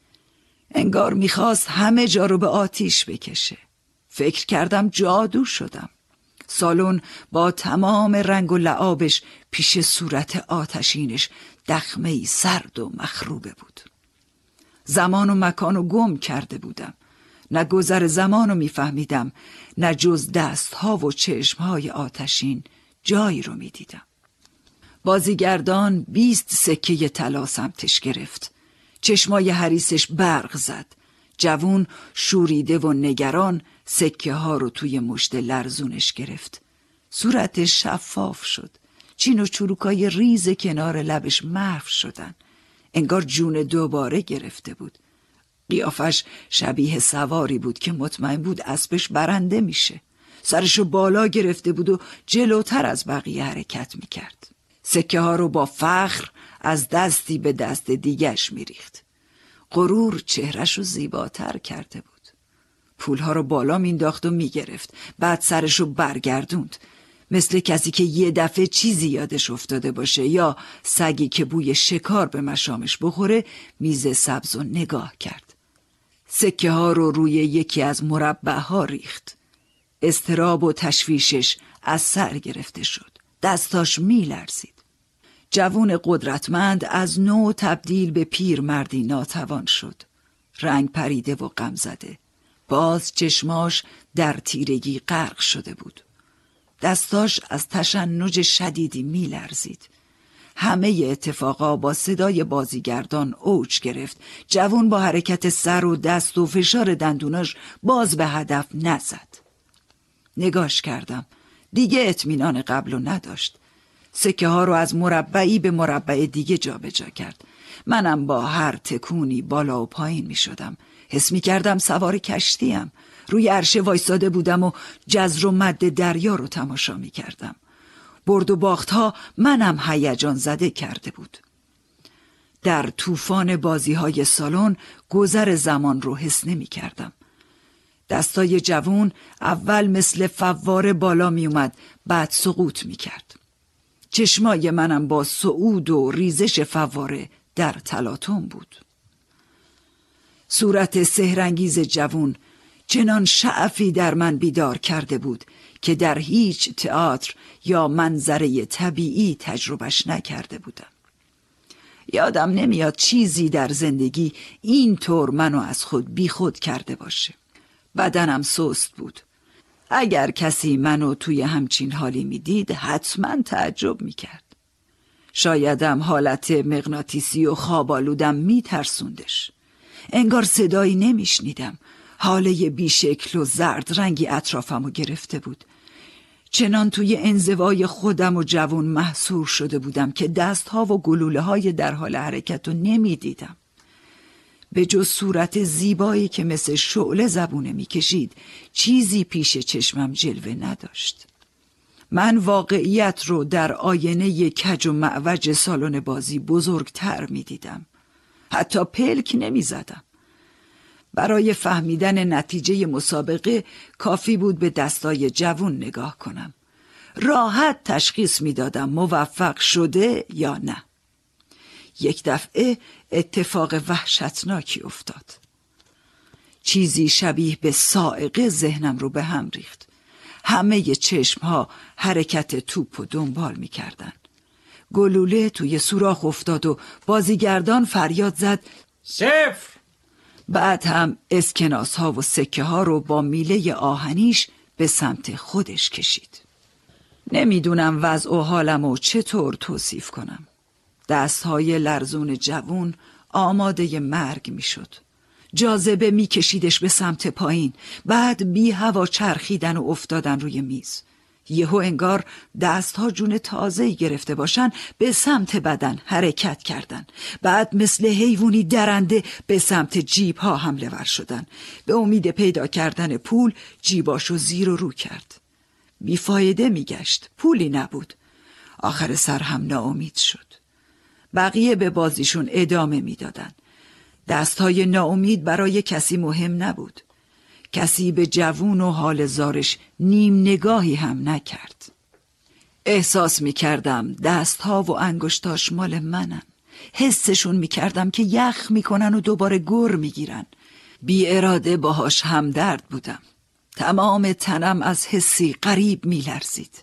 انگار می‌خواست همه جا رو به آتیش بکشه. فکر کردم جادو شدم. سالن با تمام رنگ و لعابش پیش صورت آتشینش دخمه سرد و مخروبه بود. زمان و مکان و گم کرده بودم. نه گذر زمان رو میفهمیدم نه جز دست ها و چشم های آتشین جایی رو می‌دیدم. بازیگردان بیست سکه طلا سمتش گرفت. چشمای حریسش برق زد. جوون شوریده و نگران سکه ها رو توی مشت لرزونش گرفت. صورتش شفاف شد. چین و چروکای ریز کنار لبش محو شدن. انگار جون دوباره گرفته بود. قیافش شبیه سواری بود که مطمئن بود اسبش برنده میشه. سرشو بالا گرفته بود و جلوتر از بقیه حرکت می‌کرد. سکه ها رو با فخر از دستی به دست دیگش میریخت. غرور چهرش رو زیباتر کرده بود. پولها رو بالا مینداخت و می‌گرفت. بعد سرش رو برگردوند. مثل کسی که یه دفعه چیزی یادش افتاده باشه یا سگی که بوی شکار به مشامش بخوره میز سبز و نگاه کرد. سکه ها رو روی یکی از مربع ها ریخت. استراب و تشویشش از سر گرفته شد. دستاش میلرزید. جوون قدرتمند از نو تبدیل به پیر مردی ناتوان شد. رنگ پریده و غم زده باز چشماش در تیرگی غرق شده بود. دستاش از تشنج شدیدی میلرزید. همه اتفاقا با صدای بازیگردان اوج گرفت. جوون با حرکت سر و دست و فشار دندوناش باز به هدف نزد. نگاش کردم. دیگه اطمینان قبل و نداشت. سکه ها رو از مربعی به مربع دیگه جابجا جا کرد. منم با هر تکونی بالا و پایین می شدم. حس می کردم سوار کشتیم. روی عرشه وایستاده بودم و جزر و مد دریا رو تماشا می کردم. برد و باخت ها منم هیجان زده کرده بود. در طوفان بازی های سالن گذر زمان رو حس نمی کردم دستای جوون اول مثل فواره بالا می اومد بعد سقوط می کرد چشمای منم با صعود و ریزش فواره در تلاطم بود. صورت سهرنگیز جوون چنان شعفی در من بیدار کرده بود که در هیچ تئاتر یا منظره طبیعی تجربش نکرده بودم. یادم نمیاد چیزی در زندگی اینطور منو از خود بیخود کرده باشه. بدنم سست بود. اگر کسی منو توی همچین حالی می‌دید حتما تعجب می‌کرد. شایدم حالت مغناطیسی و خوابالودم میترسوندش. انگار صدایی نمیشنیدم. حاله بیشکل و زرد رنگی اطرافمو گرفته بود. چنان توی انزوای خودم و جوون محصور شده بودم که دستها و گلوله های در حال حرکت رو نمی‌دیدم. به جز صورت زیبایی که مثل شعله زبونه می‌کشید چیزی پیش چشمم جلوه نداشت. من واقعیت رو در آینه کج و معوج سالن بازی بزرگتر می‌دیدم. حتی پلک نمی‌زدم. برای فهمیدن نتیجه مسابقه کافی بود به دستای جوون نگاه کنم. راحت تشخیص می‌دادم موفق شده یا نه. یک دفعه اتفاق وحشتناکی افتاد. چیزی شبیه به سائقه ذهنم رو به هم ریخت. همه چشم ها حرکت توپ و دنبال می‌کردن. گلوله توی سوراخ افتاد و بازیگردان فریاد زد. صفر! بعد هم اسکناس ها و سکه ها رو با میله آهنیش به سمت خودش کشید. نمی‌دونم وضع و حالم و چطور توصیف کنم. دست های لرزون جوون آماده مرگ می‌شد. جاذبه میکشیدش به سمت پایین. بعد بی هوا چرخیدن و افتادن روی میز. یهو انگار دستها جون تازه گرفته باشن به سمت بدن حرکت کردن. بعد مثل حیوانی درنده به سمت جیب ها حمله ور شدن. به امید پیدا کردن پول جیباشو زیر و رو کرد. بیفایده میگشت. پولی نبود. آخر سر هم ناامید شد. بقیه به بازیشون ادامه می‌دادن. دستهای ناامید برای کسی مهم نبود. کسی به جوون و حال زارش نیم نگاهی هم نکرد. احساس می کردم دستها و انگشتاش مال منن. حسشون می کردم که یخ می‌کنن و دوباره گر می‌گیرن بی اراده باهاش همدرد بودم. تمام تنم از حسی قریب میلرزید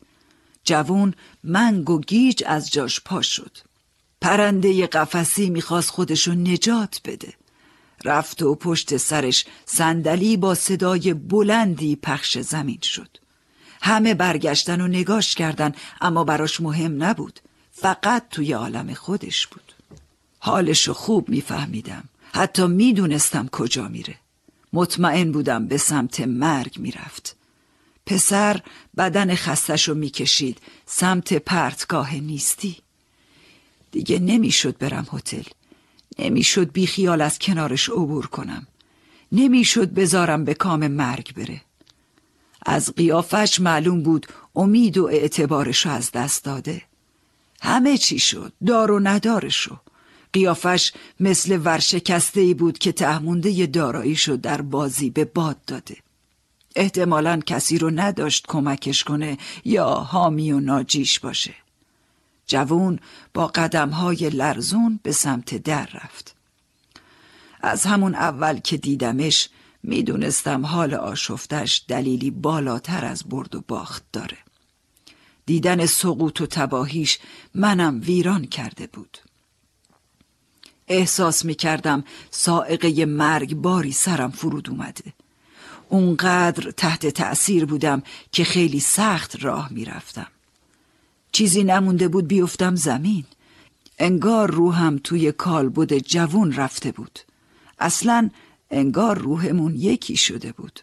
جوون منگ و گیج از جاش پا شد. پرنده قفسی می‌خواست خودشو نجات بده. رفت و پشت سرش صندلی با صدای بلندی پخش زمین شد. همه برگشتن و نگاش کردن اما براش مهم نبود. فقط توی عالم خودش بود. حالشو خوب میفهمیدم. حتی می‌دونستم کجا میره. مطمئن بودم به سمت مرگ می‌رفت. پسر بدن خستشو می‌کشید. سمت پرتگاه نیستی. دیگه نمی‌شد برم هتل. نمی‌شد بی خیال از کنارش عبور کنم. نمی‌شد بذارم به کام مرگ بره. از قیافش معلوم بود امید و اعتبارش از دست داده. همه چی شد دار و ندارشو قیافش مثل ورشکسته ای بود که تهمونده داراییشو در بازی به باد داده. احتمالا کسی رو نداشت کمکش کنه یا حامی و ناجیش باشه. جوون با قدمهای لرزون به سمت در رفت. از همون اول که دیدمش می‌دونستم حال آشفتش دلیلی بالاتر از برد و باخت داره. دیدن سقوط و تباهیش منم ویران کرده بود. احساس می‌کردم سائقه مرگ باری سرم فرود اومده. اونقدر تحت تأثیر بودم که خیلی سخت راه می‌رفتم. چیزی نمونده بود بیفتم زمین. انگار روحم توی کالبد جوون رفته بود. اصلا انگار روحمون یکی شده بود.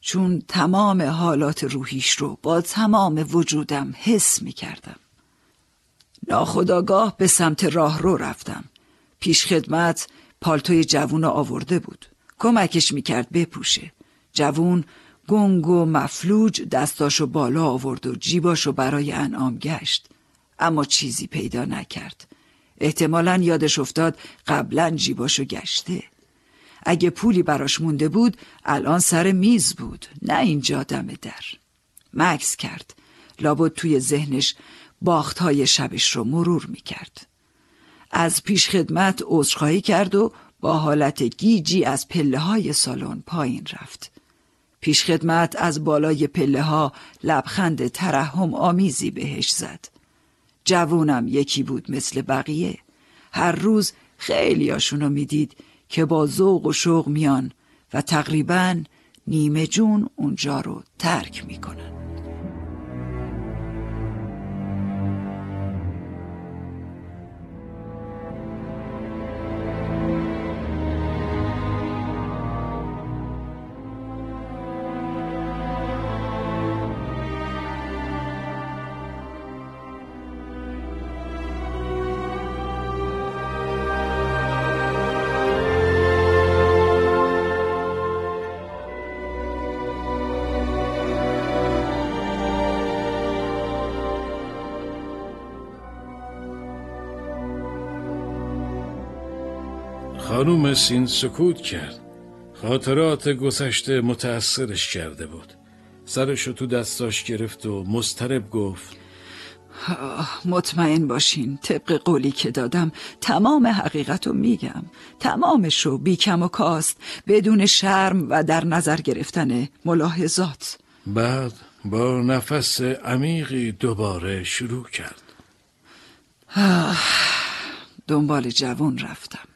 چون تمام حالات روحیش رو با تمام وجودم حس می کردم ناخداگاه به سمت راه رو رفتم. پیش خدمت پالتوی جوون آورده بود. کمکش می‌کرد بپوشه. جوون گنگ و مفلوج دستاشو بالا آورد و جیباشو برای انعام گشت. اما چیزی پیدا نکرد. احتمالا یادش افتاد قبلا جیباشو گشته. اگه پولی براش مونده بود الان سر میز بود نه اینجا دم در. مکس کرد. لابد توی ذهنش باختهای شبش رو مرور می‌کرد. از پیش خدمت عذرخواهی کرد و با حالت گیجی از پله های سالن پایین رفت. پیش خدمت از بالای پله ها لبخند ترحم آمیزی بهش زد. جوونم یکی بود مثل بقیه. هر روز خیلی هاشونو می‌دید که با ذوق و شوق میان و تقریبا نیمه جون اونجا رو ترک می‌کنن. خانوم سین سکوت کرد. خاطرات گذشته متأثرش کرده بود. سرشو تو دستاش گرفت و مسترب گفت. مطمئن باشین طبق قولی که دادم تمام حقیقت رو میگم. تمامشو بی کم و کاست بدون شرم و در نظر گرفتن ملاحظات. بعد با نفس عمیقی دوباره شروع کرد. دنبال جوون رفتم.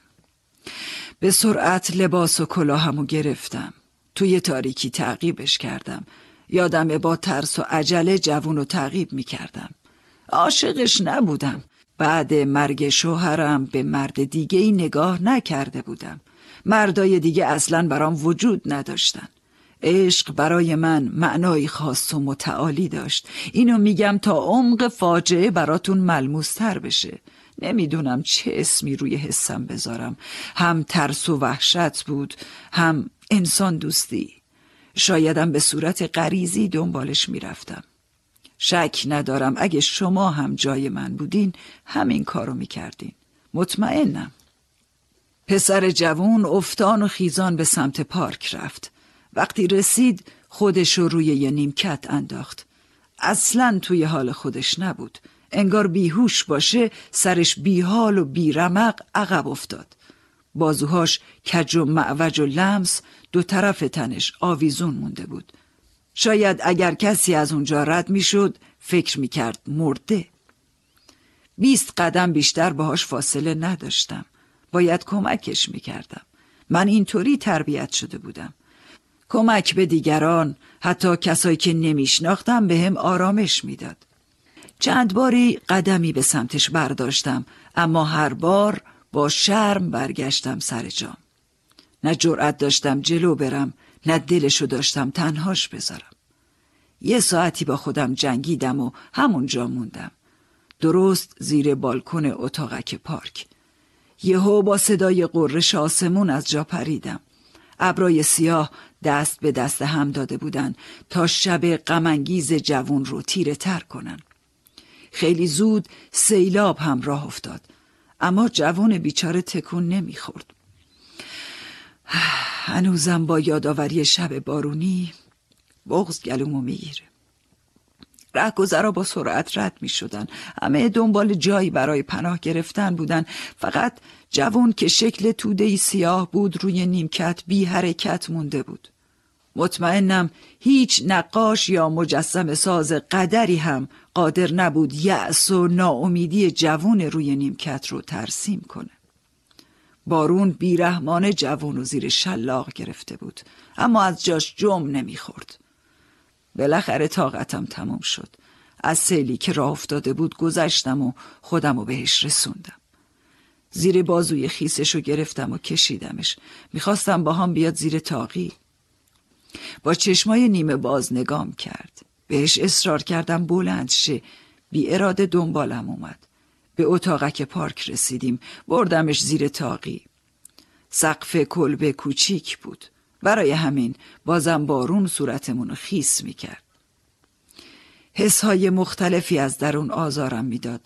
به سرعت لباس و کلاهمو گرفتم. توی تاریکی تعقیبش کردم. یادم با ترس و عجله جوون رو تعقیب می‌کردم. عاشقش نبودم. بعد مرگ شوهرم به مرد دیگه ای نگاه نکرده بودم. مردای دیگه اصلا برام وجود نداشتن. عشق برای من معنای خاص و متعالی داشت. اینو میگم تا عمق فاجعه براتون ملموستر بشه. نمی‌دونم چه اسمی روی حسم بذارم. هم ترس و وحشت بود هم انسان دوستی. شایدم به صورت غریزی دنبالش می‌رفتم. شک ندارم اگه شما هم جای من بودین همین کارو می‌کردین. مطمئنم. پسر جوون افتان و خیزان به سمت پارک رفت. وقتی رسید خودش رو روی یه نیمکت انداخت. اصلا توی حال خودش نبود. انگار بیهوش باشه سرش بیحال و بیرمق عقب افتاد. بازوهاش کج و معوج و لمس دو طرف تنش آویزون مونده بود. شاید اگر کسی از اونجا رد می‌شد فکر می‌کرد مرده. بیست قدم بیشتر باهاش فاصله نداشتم. باید کمکش می‌کردم. من اینطوری تربیت شده بودم. کمک به دیگران حتی کسایی که نمیشناختم به هم آرامش می‌داد. چند باری قدمی به سمتش برداشتم اما هر بار با شرم برگشتم سر جام. نه جرأت داشتم جلو برم نه دلشو داشتم تنهاش بذارم. یه ساعتی با خودم جنگیدم و همونجا موندم. درست زیر بالکن اتاقک پارک. یهو با صدای قررش آسمون از جا پریدم. ابرای سیاه دست به دست هم داده بودن تا شب غمانگیز جوون رو تیره تر کنن. خیلی زود سیلاب هم راه افتاد. اما جوان بیچاره تکون نمی‌خورد. هنوزم با یادآوری شب بارونی بغز گلومو می‌گیره. رهگذرا با سرعت رد می شدن. همه دنبال جایی برای پناه گرفتن بودن. فقط جوان که شکل توده سیاه بود روی نیمکت بی حرکت مونده بود. مطمئنم هیچ نقاش یا مجسم ساز قدری هم قادر نبود یأس و ناامیدی جوون روی نیمکت رو ترسیم کنه. بارون بیرحمانه جوون و زیر شلاق گرفته بود اما از جاش جم نمی‌خورد. بالاخره طاقتم تمام شد. از سیلی که راه افتاده بود گذشتم و خودم رو بهش رسوندم. زیر بازوی خیسش رو گرفتم و کشیدمش. می‌خواستم با هم بیاد زیر تاقی. با چشمای نیمه باز نگام کرد. بهش اصرار کردم بلند شه. بی اراده دنبالم اومد. به اتاقک پارک رسیدیم. بردمش زیر تاقی. سقف کلبه کوچیک بود. برای همین بازم بارون صورتمون خیس می‌کرد. حسهای مختلفی از درون آزارم می‌داد.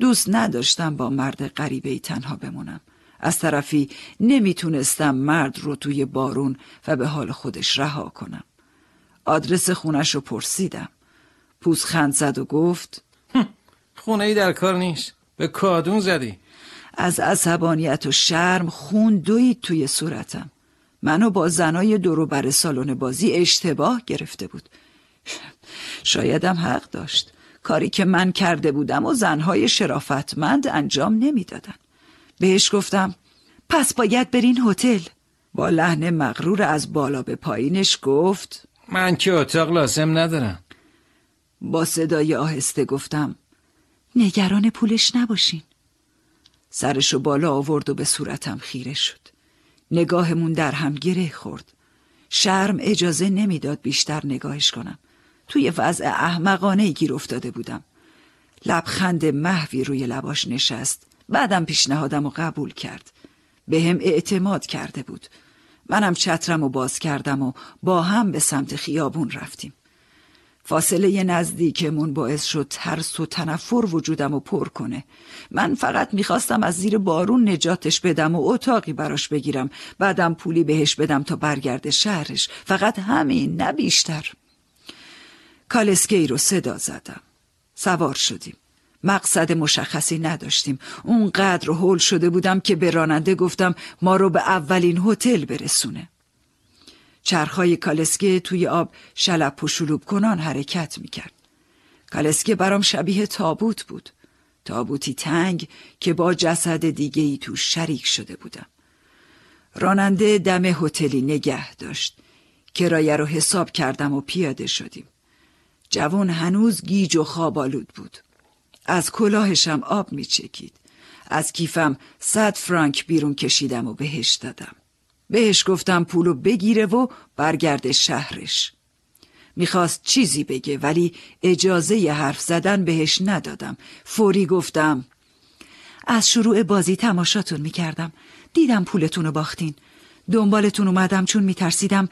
دوست نداشتم با مرد غریبه تنها بمونم. از طرفی نمی‌تونستم مرد رو توی بارون و به حال خودش رها کنم. آدرس خونش رو پرسیدم. پوز خند زد و گفت خونه ای در کار نیست. به کادون زدی. از عصبانیت و شرم خون دوید توی صورتم. منو با زنای بر سالن بازی اشتباه گرفته بود. شایدم حق داشت. کاری که من کرده بودم و زنهای شرافتمند انجام نمی‌دادن. بهش گفتم پس باید برین هتل. با لحن مغرور از بالا به پایینش گفت من که اتاق لازم ندارم. با صدای آهسته گفتم نگران پولش نباشین. سرشو بالا آورد و به صورتم خیره شد. نگاهمون در هم گره خورد. شرم اجازه نمی‌داد بیشتر نگاهش کنم. توی وضع احمقانه گیر افتاده بودم. لبخند محوی روی لباش نشست. بعدم پیشنهادم و قبول کرد. به هم اعتماد کرده بود. منم چترم و باز کردم و با هم به سمت خیابون رفتیم. فاصله نزدیکمون باعث شد ترس و تنفر وجودم و پر کنه. من فقط می‌خواستم از زیر بارون نجاتش بدم و اتاقی براش بگیرم. بعدم پولی بهش بدم تا برگرده شهرش. فقط همین نه بیشتر. کالسکی رو صدا زدم. سوار شدیم. مقصد مشخصی نداشتیم اونقدر هول شده بودم که به راننده گفتم ما رو به اولین هتل برسونه چرخهای کالسکه توی آب شلپ و شلوب کنان حرکت می‌کرد. کالسکه برام شبیه تابوت بود. تابوتی تنگ که با جسد دیگه ای تو شریک شده بودم. راننده دم هتلی نگه داشت. کرایه رو حساب کردم و پیاده شدیم. جوان هنوز گیج و خوابالود بود. از کلاهشم آب میچکید. از کیفم صد فرانک بیرون کشیدم و بهش دادم. بهش گفتم پولو بگیره و برگرده شهرش. می‌خواست چیزی بگه ولی اجازه ی حرف زدن بهش ندادم. فوری گفتم از شروع بازی تماشاتون می‌کردم. دیدم پولتون رو باختین. دنبالتون اومدم چون میترسیدم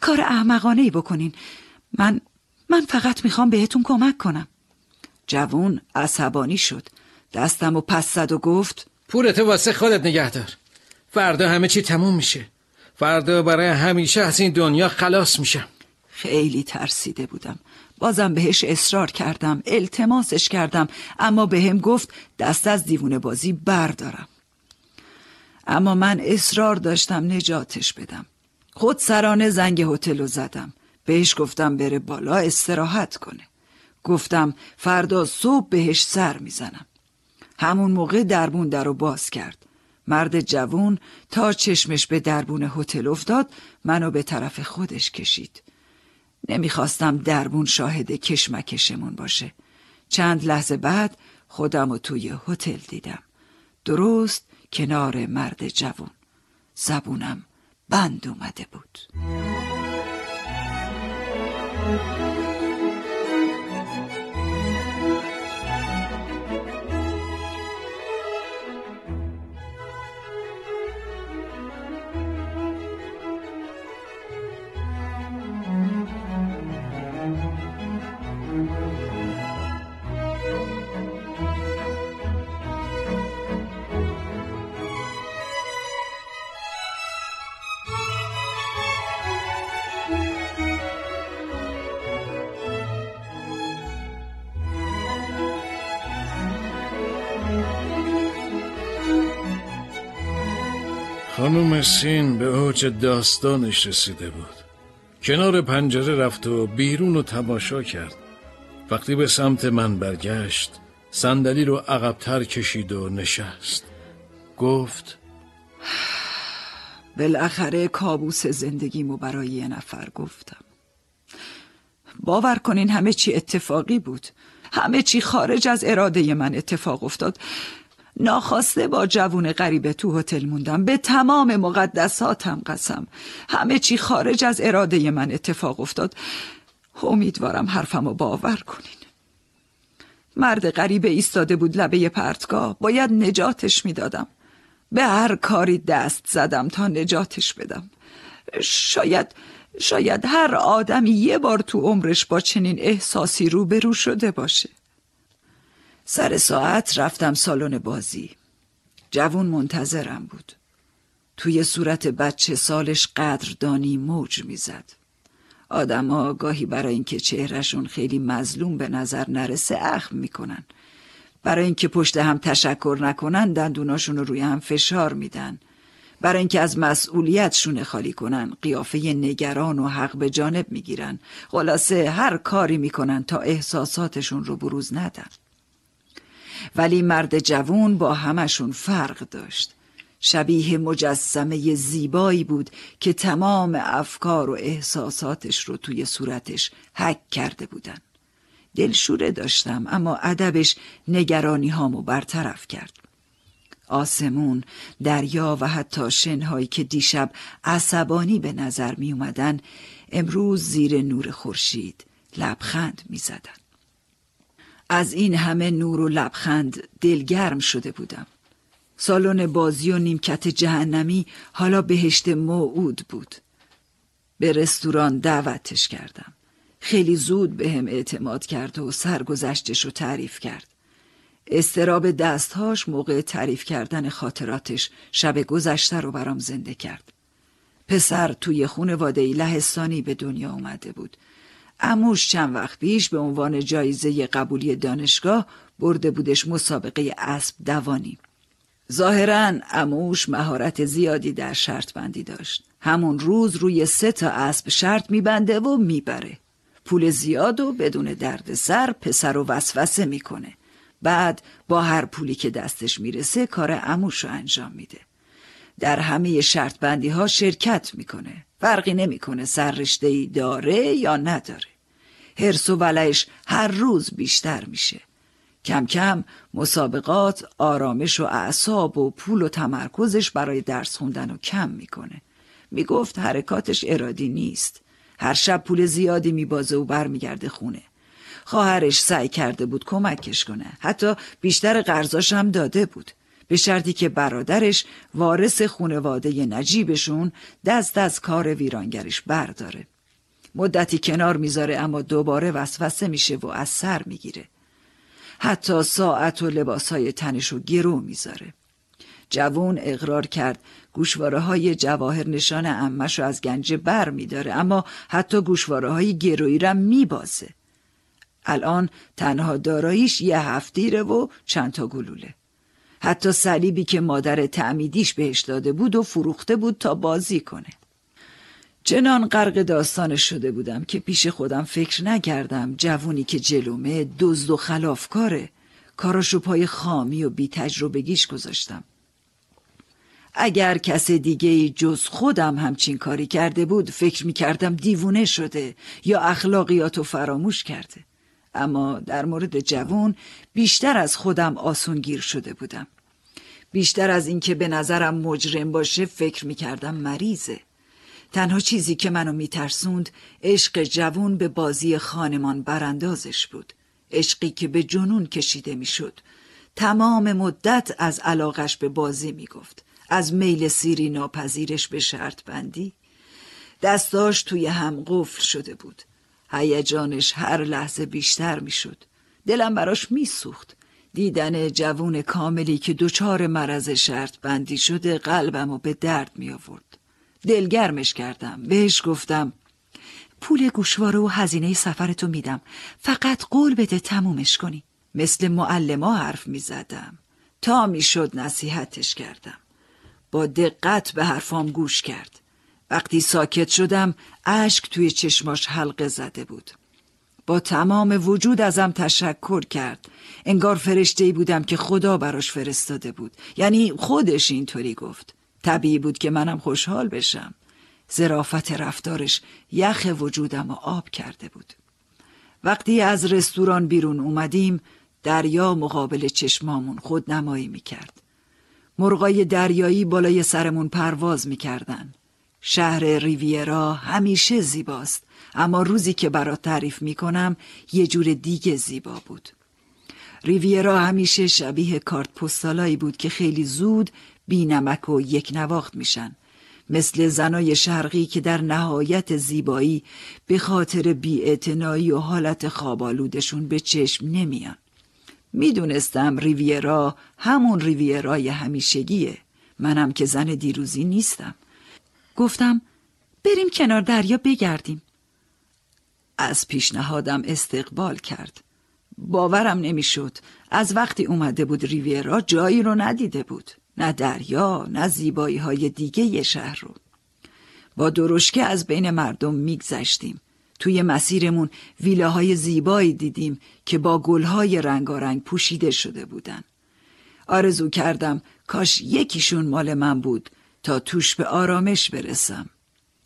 کار احمقانه ای بکنین. من من فقط می‌خوام بهتون کمک کنم. جوون عصبانی شد. دستم و پس زد و گفت پولتو واسه خودت نگه دار. فردا همه چی تموم میشه. فردا برای همیشه از این دنیا خلاص میشم. خیلی ترسیده بودم. بازم بهش اصرار کردم التماسش کردم اما به هم گفت دست از دیوونه بازی بردارم. اما من اصرار داشتم نجاتش بدم. خود سرانه زنگ هتل رو زدم. بهش گفتم بره بالا استراحت کنه. گفتم فردا صبح بهش سر می‌زنم. همون موقع دربون در رو باز کرد. مرد جوون تا چشمش به دربون هتل افتاد منو به طرف خودش کشید. نمی‌خواستم دربون شاهد کشمکشمون باشه. چند لحظه بعد خودم رو توی هتل دیدم. درست کنار مرد جوون. زبونم بند اومده بود. سین به اوج داستانش رسیده بود. کنار پنجره رفت و بیرون رو تماشا کرد. وقتی به سمت من برگشت صندلی رو عقبتر کشید و نشست. گفت بالاخره کابوس زندگیمو برای یه نفر گفتم. باور کنین همه چی اتفاقی بود. همه چی خارج از اراده من اتفاق افتاد. ناخواسته با جوون غریبه تو هتل موندم. به تمام مقدساتم قسم. همه چی خارج از اراده من اتفاق افتاد. امیدوارم حرفمو باور کنین. مرد غریبه ایستاده بود لبه پرتگاه. باید نجاتش می‌دادم. به هر کاری دست زدم تا نجاتش بدم. شاید شاید هر آدمی یه بار تو عمرش با چنین احساسی روبرو شده باشه. سر ساعت رفتم سالن بازی. جوون منتظرم بود. توی صورت بچه سالش قدردانی موج می‌زد. آدما گاهی برای اینکه چهرهشون خیلی مظلوم به نظر نرسه اخم می‌کنن. برای اینکه پشت هم تشکر نکنن دندوناشون رو روی هم فشار میدن. برای اینکه از مسئولیتشون خالی کنن قیافه نگران و حق به جانب می‌گیرن. خلاصه هر کاری می‌کنن تا احساساتشون رو بروز ندن. ولی مرد جوون با همشون فرق داشت. شبیه مجسمه زیبایی بود که تمام افکار و احساساتش رو توی صورتش حک کرده بودن. دلشوره داشتم اما ادبش نگرانی هامو برطرف کرد. آسمون، دریا و حتی شنهایی که دیشب عصبانی به نظر می اومدن امروز زیر نور خورشید لبخند می زدن. از این همه نور و لبخند دلگرم شده بودم. سالن بازی و نیمکت جهنمی حالا بهشت موعود بود. به رستوران دعوتش کردم. خیلی زود به هم اعتماد کرد و سرگذشتش رو تعریف کرد. استراب دستهاش موقع تعریف کردن خاطراتش شب گذشته رو برام زنده کرد. پسر توی خونواده لهستانی به دنیا اومده بود. اموش چند وقت پیش به عنوان جایزه قبولی دانشگاه برده بودش مسابقه اسب دوانی. ظاهرا اموش مهارت زیادی در شرط بندی داشت. همون روز روی سه تا اسب شرط میبنده و می‌بره. پول زیاد و بدون درد سر پسر و وسوسه می‌کنه. بعد با هر پولی که دستش می‌رسه کار اموش رو انجام میده. در همه شرط بندی ها شرکت می‌کنه. فرقی نمی‌کنه سررشته ای داره یا نداره. هرس و ولش هر روز بیشتر میشه. کم کم مسابقات آرامش و اعصاب و پول و تمرکزش برای درس خوندن رو کم می‌کنه. می‌گفت حرکاتش ارادی نیست. هر شب پول زیادی میبازه و برمیگرده خونه. خواهرش سعی کرده بود کمکش کنه. حتی بیشتر قرضاش هم داده بود. به شرطی که برادرش وارث خونواده نجیبشون دست از کار ویرانگریش برداره. مدتی کنار می‌ذاره اما دوباره وسوسه میشه و از سر می‌گیره. حتی ساعت و لباسهای تنشو گرو می‌ذاره. جوون اقرار کرد گوشواره های جواهر نشان امش از گنجه بر میداره اما حتی گوشواره های گرویی را میبازه. الان تنها داراییش یه هفتیره و چند تا گلوله. حتی صلیبی که مادر تعمیدیش بهش داده بود و فروخته بود تا بازی کنه. چنان غرق داستانش شده بودم که پیش خودم فکر نکردم جوونی که جلومه دزد و خلافکاره. کاراشو پای خامی و بی تجربگیش گذاشتم. اگر کس دیگه جز خودم همچین کاری کرده بود فکر می کردم دیوونه شده یا اخلاقیاتو فراموش کرده. اما در مورد جوون بیشتر از خودم آسونگیر شده بودم. بیشتر از اینکه به نظرم مجرم باشه فکر می کردم مریضه. تنها چیزی که منو میترسوند عشق جوون به بازی خانمان براندازش بود. عشقی که به جنون کشیده می‌شد. تمام مدت از علاقش به بازی می‌گفت. از میل سیری ناپذیرش به شرط بندی. دستاش توی هم قفل شده بود. هیجانش هر لحظه بیشتر می‌شد. دلم براش میسوخت. دیدن جوون کاملی که دچار مرض شرط بندی شده قلبم به درد می آورد. دلگرمش کردم. بهش گفتم پول گوشواره و هزینه سفرتو میدم. فقط قول بده تمومش کنی. مثل معلما حرف می‌زدم. تا می‌شد نصیحتش کردم. با دقت به حرفام گوش کرد. وقتی ساکت شدم اشک توی چشماش حلقه زده بود. با تمام وجود ازم تشکر کرد. انگار فرشته بودم که خدا براش فرستاده بود. یعنی خودش اینطوری گفت. طبیعی بود که منم خوشحال بشم. زرافت رفتارش یخ وجودم و آب کرده بود. وقتی از رستوران بیرون اومدیم دریا مقابل چشمامون خود نمایی می‌کرد. مرغای دریایی بالای سرمون پرواز می‌کردن. شهر ریویرا همیشه زیباست اما روزی که برات تعریف می‌کنم یه جور دیگه زیبا بود. ریویرا همیشه شبیه کارت پستالایی بود که خیلی زود بی نمک و یک نواخت میشن. مثل زنای شرقی که در نهایت زیبایی به خاطر بی و حالت خوابالودشون به چشم نمیان. می‌دونستم ریویرا همون ریویرای همیشگیه. منم که زن دیروزی نیستم. گفتم بریم کنار دریا بگردیم. از پیشنهادم استقبال کرد. باورم نمی‌شد. از وقتی اومده بود ریویرا جایی رو ندیده بود. نه دریا نه زیبایی های دیگه یه شهر رو. با درشکه از بین مردم میگذشتیم. توی مسیرمون ویلاهای زیبایی دیدیم که با گلهای رنگارنگ پوشیده شده بودن. آرزو کردم کاش یکیشون مال من بود تا توش به آرامش برسم.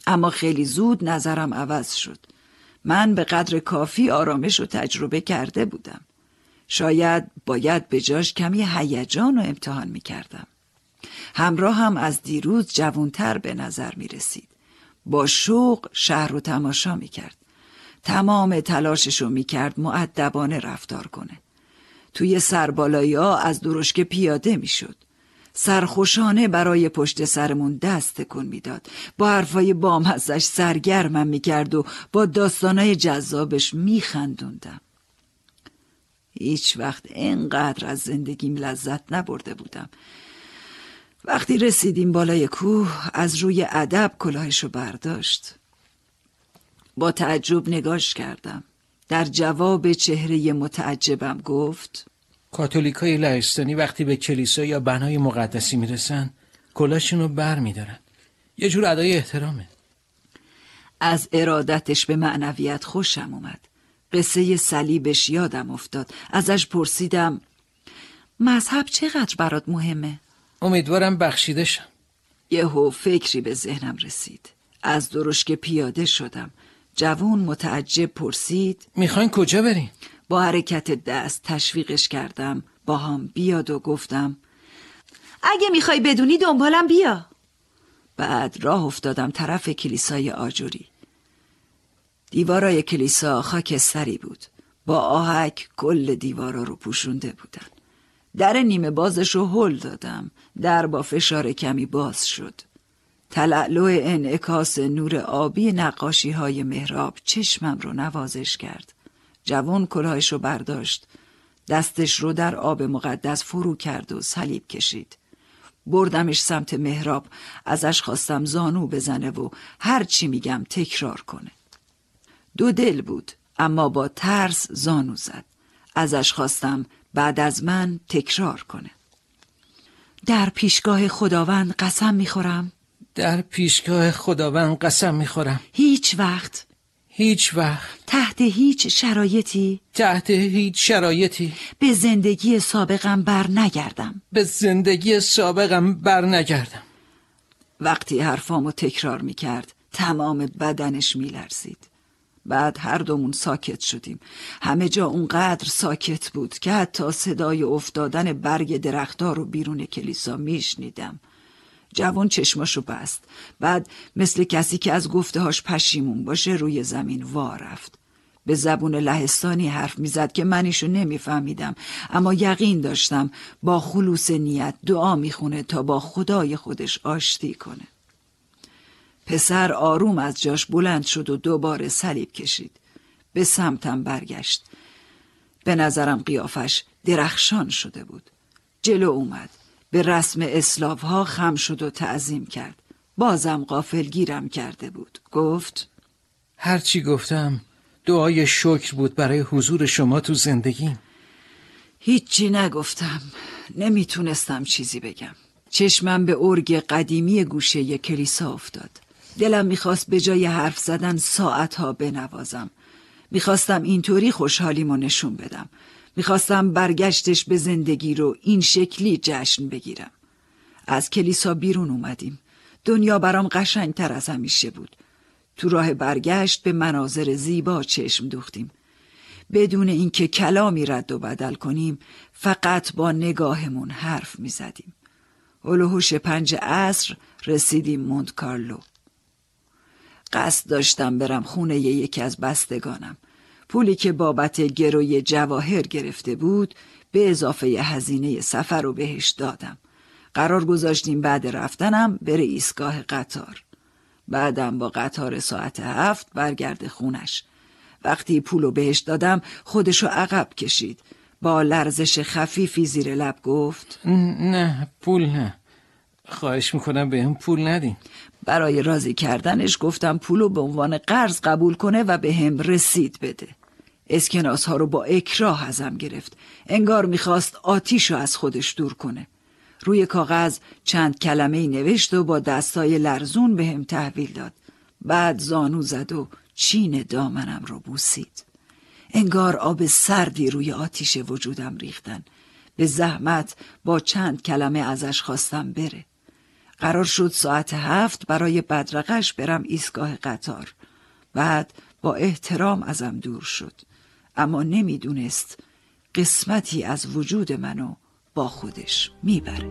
اما خیلی زود نظرم عوض شد. من به قدر کافی آرامش رو تجربه کرده بودم. شاید باید به جاش کمی هیجان رو امتحان می کردم همراه هم از دیروز جوانتر به نظر می رسید. با شوق شهر رو تماشا می کرد. تمام تلاشش رو می کرد معدبانه رفتار کنه. توی سربالایی ها از درشک پیاده می شد. سرخوشانه برای پشت سرمون دست تکون می‌داد با حرفای بامزش سرگرمم می‌کرد و با داستانای جذابش میخندوندم هیچ وقت اینقدر از زندگیم لذت نبرده بودم. وقتی رسیدیم بالای کوه از روی ادب کلاهشو برداشت. با تعجب نگاش کردم. در جواب چهره متعجبم گفت کاتولیکای لهستانی وقتی به کلیسا یا بنای مقدسی می‌رسن کلاشون رو بر میدارن. یه جور ادای احترامه. از ارادتش به معنویت خوشم اومد. قصه صلیبش یادم افتاد. ازش پرسیدم مذهب چقدر برات مهمه؟ امیدوارم بخشیدشم یهو فکری به ذهنم رسید. از درشک پیاده شدم. جوون متعجب پرسید می‌خواین کجا برین؟ با حرکت دست تشویقش کردم. با هم بیاد و گفتم اگه می‌خوای بدونی دنبالم بیا. بعد راه افتادم طرف کلیسای آجوری. دیوارای کلیسا خاکستری بود. با آهک کل دیوارا رو پوشونده بودن. در نیمه بازش رو هل دادم. در با فشار کمی باز شد. تلعلو انعکاس نور آبی نقاشی های مهراب چشمم رو نوازش کرد. جوان کلاهش رو برداشت. دستش رو در آب مقدس فرو کرد و صلیب کشید. بردمش سمت مهراب ازش خواستم زانو بزنه و هر چی میگم تکرار کنه. دو دل بود اما با ترس زانو زد. ازش خواستم بعد از من تکرار کنه. در پیشگاه خداوند قسم می‌خورم. در پیشگاه خداوند قسم می‌خورم. هیچ وقت. هیچ وقت. تحت هیچ شرایطی. تحت هیچ شرایطی. به زندگی سابقم بر نگردم. به زندگی سابقم بر نگردم. وقتی حرفامو تکرار می‌کرد تمام بدنش میلرزید. بعد هر دومون ساکت شدیم. همه جا اونقدر ساکت بود که حتی صدای افتادن برگ درختار رو بیرون کلیسا میشنیدم. جوان چشماشو بست. بعد مثل کسی که از گفتهاش پشیمون باشه روی زمین وا رفت. به زبون لهستانی حرف می‌زد که منیشو نمیفهمیدم. اما یقین داشتم با خلوص نیت دعا می‌خونه تا با خدای خودش آشتی کنه. پسر آروم از جاش بلند شد و دوباره صلیب کشید. به سمتم برگشت. به نظرم قیافش درخشان شده بود. جلو اومد. به رسم اسلاف ها خم شد و تعظیم کرد. بازم قافل گیرم کرده بود. گفت هرچی گفتم دعای شکر بود برای حضور شما تو زندگی. هیچی نگفتم. نمی‌تونستم چیزی بگم. چشمم به ارگ قدیمی گوشه کلیسا افتاد. دلم می‌خواست به جای حرف زدن ساعتها بنوازم. می‌خواستم اینطوری خوشحالیمو نشون بدم. می‌خواستم برگشتش به زندگی رو این شکلی جشن بگیرم. از کلیسا بیرون اومدیم. دنیا برام قشنگتر از همیشه بود. تو راه برگشت به مناظر زیبا چشم دوختیم. بدون اینکه کلامی رد و بدل کنیم فقط با نگاهمون حرف می‌زدیم. هلوهوش پنج عصر رسیدیم مونت کارلو. قصد داشتم برم خونه یکی از بستگانم. پولی که بابت گروی جواهر گرفته بود به اضافه هزینه سفر رو بهش دادم. قرار گذاشتیم بعد رفتنم بره ایستگاه قطار. بعدم با قطار ساعت هفت برگرده خونش. وقتی پولو بهش دادم خودشو عقب کشید. با لرزش خفیفی زیر لب گفت نه پول نه. خواهش می‌کنم به هم پول ندین. برای راضی کردنش گفتم پولو به عنوان قرض قبول کنه و به هم رسید بده. اسکناس ها رو با اکراه ازم گرفت. انگار می‌خواست آتیش رو از خودش دور کنه. روی کاغذ چند کلمه نوشت و با دستای لرزون به هم تحویل داد. بعد زانو زد و چین دامنم رو بوسید. انگار آب سردی روی آتیش وجودم ریختن. به زحمت با چند کلمه ازش خواستم بره. قرار شد ساعت هفت برای بدرقش برم ایستگاه قطار. بعد با احترام ازم دور شد. اما نمی‌دونست قسمتی از وجود منو با خودش می‌بره.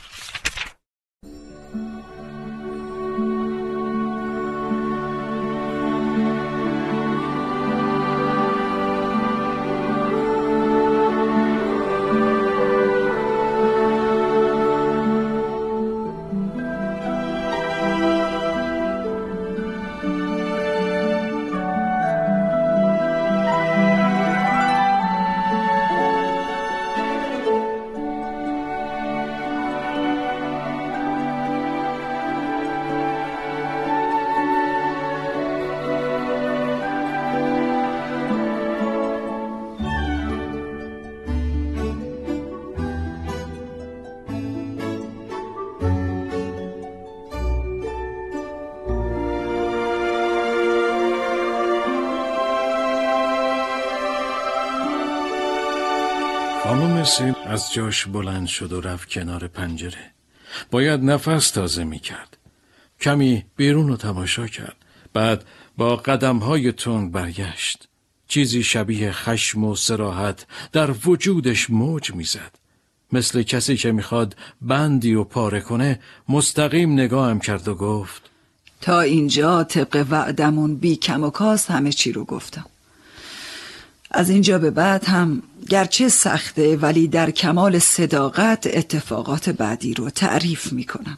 خانم سیم از جاش بلند شد و رفت کنار پنجره. باید نفس تازه می کرد کمی بیرون رو تماشا کرد. بعد با قدم های تنگ برگشت. چیزی شبیه خشم و سراحت در وجودش موج می‌زد. مثل کسی که می‌خواد بندی و پاره کنه مستقیم نگاهم کرد و گفت تا اینجا طبق وعدمون بی کم و کاست همه چی رو گفتم. از اینجا به بعد هم گرچه سخته ولی در کمال صداقت اتفاقات بعدی رو تعریف می‌کنم.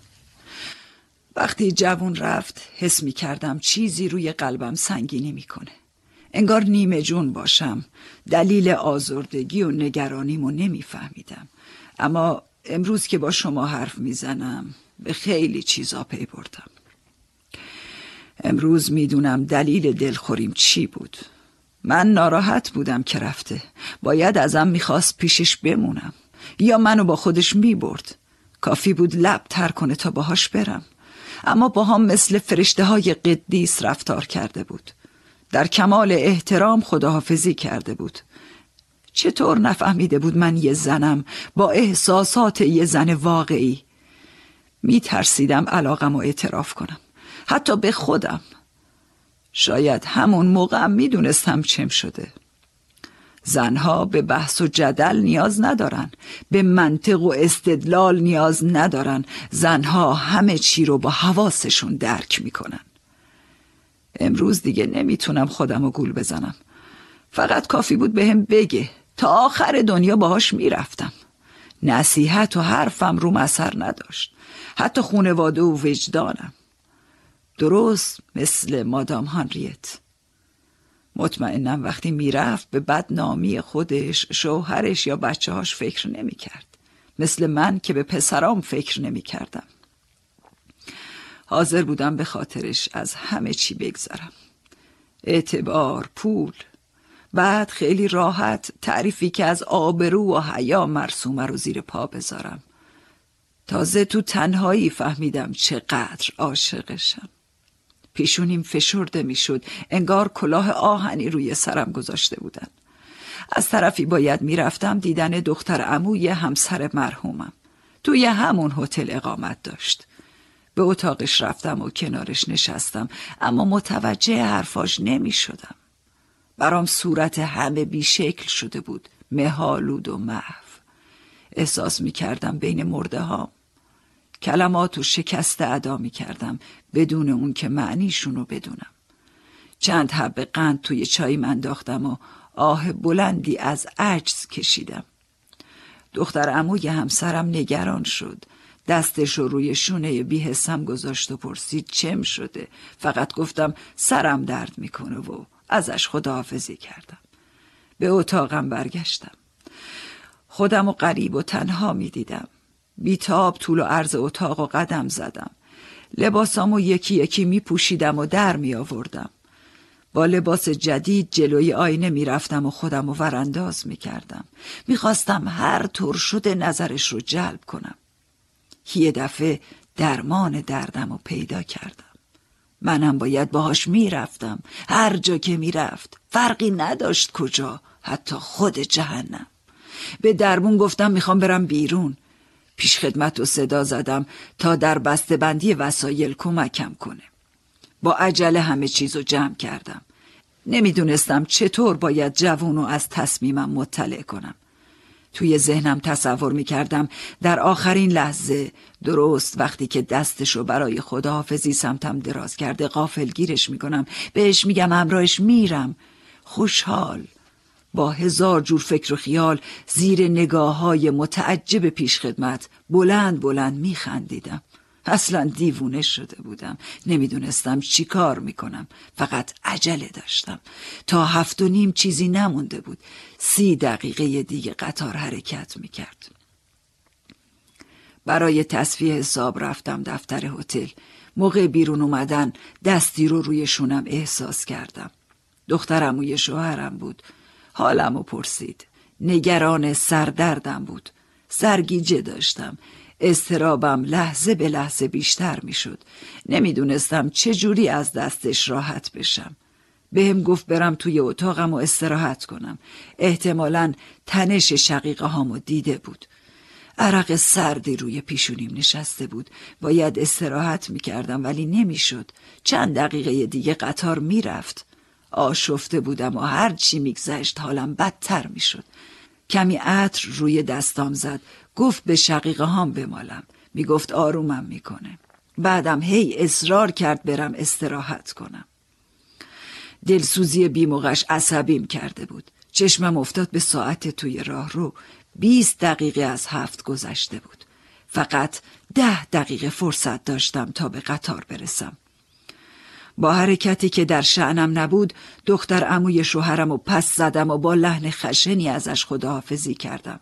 وقتی جوون رفت حس می کردم چیزی روی قلبم سنگینی می‌کنه. انگار نیمه جون باشم دلیل آزردگی و نگرانیمو نمیفهمیدم. اما امروز که با شما حرف می‌زنم به خیلی چیزا پی بردم. امروز می‌دونم دلیل دلخوریم چی بود. من ناراحت بودم که رفته. باید ازم می‌خواست پیشش بمونم. یا منو با خودش می‌برد. کافی بود لب تر کنه تا باهاش برم. اما با هم مثل فرشته های قدیس رفتار کرده بود. در کمال احترام خداحافظی کرده بود. چطور نفهمیده بود من یه زنم با احساسات یه زن واقعی؟ می ترسیدم علاقم و اعتراف کنم. حتی به خودم. شاید همون موقع می دونستم چم شده. زنها به بحث و جدل نیاز ندارن به منطق و استدلال نیاز ندارن. زنها همه چی رو با حواسشون درک می‌کنن. امروز دیگه نمی‌تونم خودم رو گول بزنم. فقط کافی بود بهم به بگه. تا آخر دنیا باهاش می‌رفتم. نصیحت و حرفم روم اثر نداشت. حتی خونواده و وجدانم. درست مثل مادام هانریت مطمئنم وقتی می‌رفت به بدنامی خودش شوهرش یا بچه هاش فکر نمی‌کرد. مثل من که به پسرام فکر نمی‌کردم. حاضر بودم به خاطرش از همه چی بگذرم. اعتبار پول. بعد خیلی راحت تعریفی که از آبرو و حیا مرسومه رو زیر پا بذارم. تازه تو تنهایی فهمیدم چقدر عاشقشم. پیشونیم فشرده می‌شد. انگار کلاه آهنی روی سرم گذاشته بودن. از طرفی باید می‌رفتم دیدن دختر عموی همسر مرحومم. توی همون هتل اقامت داشت. به اتاقش رفتم و کنارش نشستم اما متوجه حرفاش نمی شدم برام صورت همه بیشکل شده بود. مهالود و محو. احساس می کردم بین مرده ها کلمات و شکست ادا می کردم بدون اون که معنیشون رو بدونم. چند حب قند توی چایی انداختم و آه بلندی از عجز کشیدم. دختر عموی همسرم نگران شد. دستش رو روی شونه بیحسم گذاشت و پرسید چم شده. فقط گفتم سرم درد می‌کنه و ازش خداحافظی کردم. به اتاقم برگشتم. خودم و قریب و تنها می‌دیدم. بیتاب طول و عرض اتاق و قدم زدم. لباسامو یکی یکی می پوشیدم و در می آوردم با لباس جدید جلوی آینه می رفتم و خودم و ورانداز می کردم می خواستم هر طور شده نظرش رو جلب کنم. یه دفعه درمان دردم رو پیدا کردم. منم باید باهاش می‌رفتم. هر جا که می‌رفت. فرقی نداشت کجا. حتی خود جهنم. به درمون گفتم می‌خوام برم بیرون. پیش خدمت و صدا زدم تا در بندی وسایل کمکم کنه. با عجله همه چیزو جمع کردم. نمی‌دونستم چطور باید جوونو از تصمیمم مطلع کنم. توی ذهنم تصور می‌کردم در آخرین لحظه درست وقتی که دستشو برای خداحافظی سمتم دراز کرده غافل گیرش می‌کنم. بهش میگم همراهش میرم. خوشحال. با هزار جور فکر و خیال زیر نگاه های متعجب پیش خدمت بلند بلند میخندیدم. اصلا دیوونه شده بودم. نمی‌دونستم چی کار می‌کنم. فقط عجله داشتم. تا هفت و نیم چیزی نمونده بود. سی دقیقه دیگه قطار حرکت می‌کرد. برای تصفیه حساب رفتم دفتر هتل. موقع بیرون اومدن دستی رو روی شونم احساس کردم. دخترم و شوهرم بود. حالم و پرسید. نگران سردردم بود. سرگیجه داشتم. استرابم لحظه به لحظه بیشتر می‌شد. نمی‌دونستم چه جوری از دستش راحت بشم. بهم گفت برم توی اتاقم و استراحت کنم. احتمالا تنش شقیقه هامو دیده بود. عرق سردی روی پیشونیم نشسته بود. باید استراحت می‌کردم ولی نمی‌شد. چند دقیقه دیگه قطار می‌رفت. آشفته بودم و هر چی میگذشت حالم بدتر می‌شد. کمی عطر روی دستام زد. گفت به شقیقه هام بمالم. می‌گفت آرومم می‌کنه. بعدم هی اصرار کرد برم استراحت کنم. دلسوزی بیموقش عصبیم کرده بود. چشمم افتاد به ساعت توی راه رو. بیست دقیقه از هفت گذشته بود. فقط ده دقیقه فرصت داشتم تا به قطار برسم. با حرکتی که در شعنم نبود دختر اموی شوهرم و پس زدم و با لحن خشنی ازش خداحافظی کردم.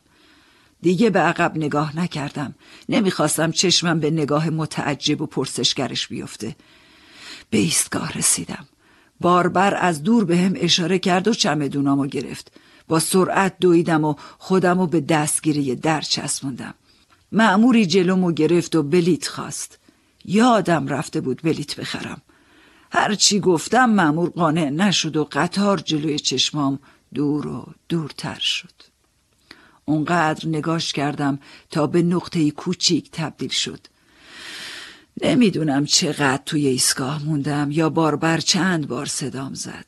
دیگه به عقب نگاه نکردم. نمی‌خواستم چشمم به نگاه متعجب و پرسشگرش بیفته. به ایستگاه رسیدم. باربر از دور به هم اشاره کرد و چمدونامو گرفت. با سرعت دویدم و خودمو به دستگیری در چسبوندم. معموری جلومو گرفت و بلیت خواست. یادم رفته بود بلیت بخرم. هرچی گفتم معمور قانع نشد و قطار جلوی چشمام دور و دورتر شد. اونقدر نگاش کردم تا به نقطه کوچیک تبدیل شد. نمی‌دونم چقدر توی ایستگاه موندم یا باربر چند بار صدام زد.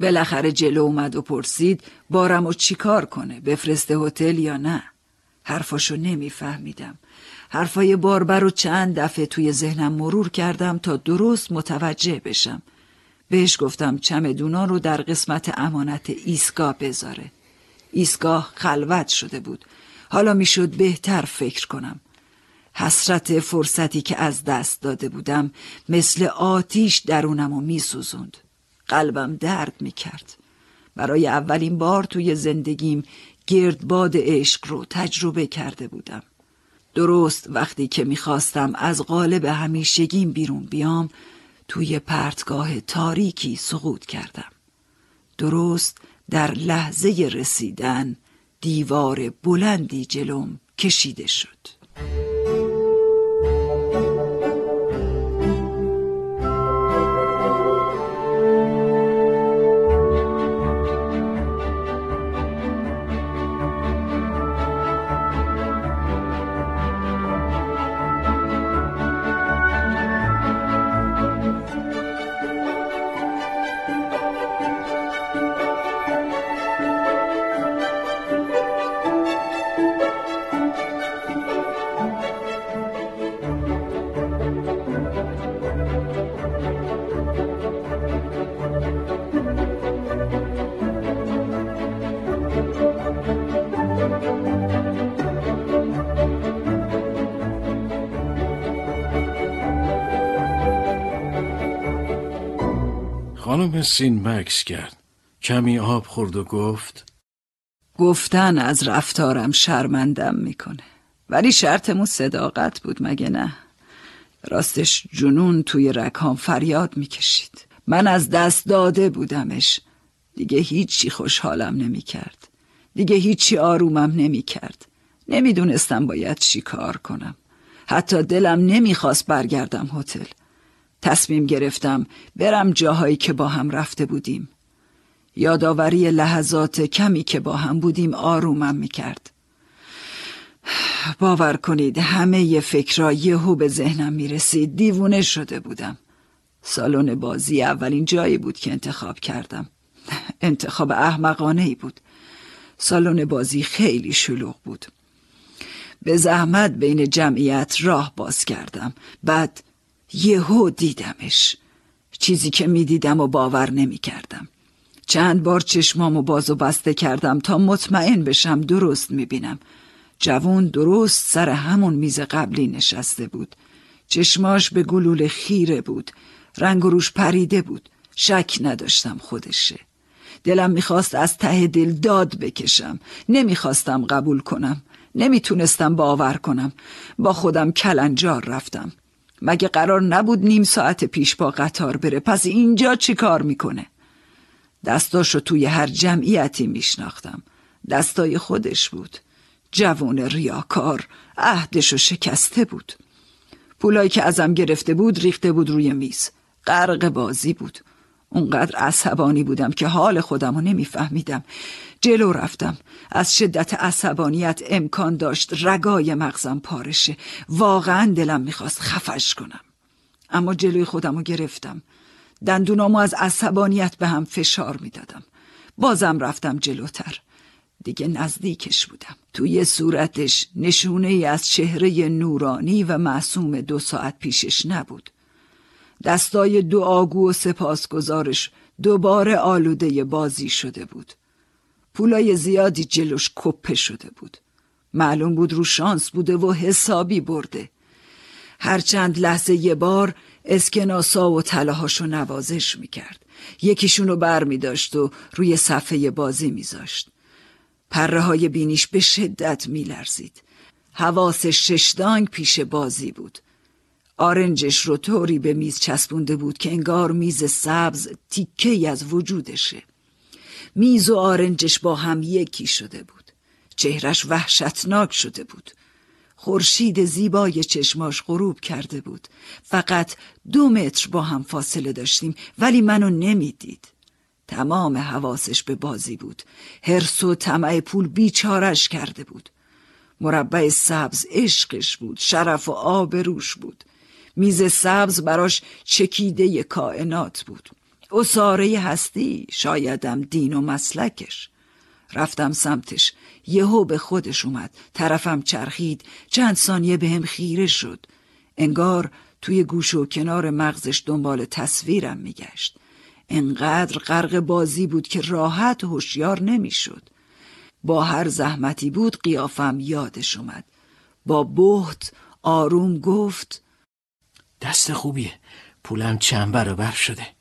بالاخره جلو اومد و پرسید بارم و چیکار کنه بفرسته هتل یا نه؟ حرفاشو نمیفهمیدم. حرفای باربر رو چند دفعه توی ذهنم مرور کردم تا درست متوجه بشم. بهش گفتم چمدونا رو در قسمت امانت ایستگاه بذاره. ایستگاه خلوت شده بود. حالا می‌شد بهتر فکر کنم. حسرت فرصتی که از دست داده بودم مثل آتیش درونم و میسوزند قلبم درد می‌کرد. برای اولین بار توی زندگیم گردباد عشق رو تجربه کرده بودم. درست وقتی که می‌خواستم از قالب همیشگیم بیرون بیام توی پرتگاه تاریکی سقوط کردم. درست در لحظه رسیدن دیوار بلندی جلوم کشیده شد. خانم سین مکس کرد. کمی آب خورد و گفت گفتن از رفتارم شرمندم می‌کنه. ولی شرطمون صداقت بود مگه نه؟ راستش جنون توی رکام فریاد می‌کشید. من از دست داده بودمش. دیگه هیچی خوشحالم نمی‌کرد. دیگه هیچی آرومم نمی‌کرد. نمی‌دونستم باید چی کار کنم. حتی دلم نمی‌خواست برگردم هتل. تصمیم گرفتم برم جاهایی که با هم رفته بودیم. یادآوری لحظات کمی که با هم بودیم آرومم می‌کرد. باور کنید همه ی فکرها یهو به ذهنم می‌رسید. دیوونه شده بودم. سالن بازی اولین جایی بود که انتخاب کردم. انتخاب احمقانه ای بود. سالن بازی خیلی شلوغ بود. به زحمت بین جمعیت راه باز کردم. بعد یهو دیدمش. چیزی که می‌دیدم و باور نمی‌کردم. چند بار چشمامو باز و بسته کردم تا مطمئن بشم درست می‌بینم. جوون درست سر همون میز قبلی نشسته بود. چشماش به گلول خیره بود. رنگ و روش پریده بود. شک نداشتم خودشه. دلم می‌خواست از ته دل داد بکشم. نمی‌خواستم قبول کنم. نمی‌تونستم باور کنم. با خودم کلنجار رفتم. مگه قرار نبود نیم ساعت پیش با قطار بره؟ پس اینجا چی کار می‌کنه؟ دستاشو توی هر جمعیتی میشناختم. دستای خودش بود. جوون ریاکار. عهدشو شکسته بود. پولایی که ازم گرفته بود ریخته بود روی میز. غرق بازی بود. اونقدر عصبانی بودم که حال خودم رو نمیفهمیدم. جلو رفتم. از شدت عصبانیت امکان داشت رگای مغزم پارشه واقعا دلم می‌خواست خفش کنم. اما جلوی خودم رو گرفتم. دندونامو از عصبانیت به هم فشار می‌دادم. بازم رفتم جلوتر. دیگه نزدیکش بودم. توی صورتش نشونه ای از چهره نورانی و معصوم دو ساعت پیشش نبود. دستای دعاگو و سپاسگزارش دوباره آلوده بازی شده بود. پولای زیادی جلوش کپه شده بود. معلوم بود رو شانس بوده و حسابی برده. هرچند لحظه یه بار اسکناسا و تلاهاشو نوازش می‌کرد. یکیشونو بر می داشت و روی صفحه بازی میذاشت. پره های بینیش به شدت میلرزید. حواس ششدانگ پیش بازی بود. آرنجش رو طوری به میز چسبونده بود که انگار میز سبز تیکه از وجودشه. میز و آرنجش با هم یکی شده بود. چهرش وحشتناک شده بود. خورشید زیبای چشماش غروب کرده بود. فقط دو متر با هم فاصله داشتیم ولی منو نمی‌دید. تمام حواسش به بازی بود. هرس و طمع پول بیچارش کرده بود. مربع سبز عشقش بود شرف و آبروش بود. میز سبز براش چکیده کائنات بود. اصاره هستی شایدم دین و مسلکش. رفتم سمتش یهو به خودش اومد طرفم چرخید چند ثانیه به هم خیره شد. انگار توی گوش و کنار مغزش دنبال تصویرم میگشت. انقدر غرق بازی بود که راحت هوشیار نمی‌شد. با هر زحمتی بود قیافم یادش اومد. با بهت آروم گفت دست خوبیه. پولم چند برابر شده.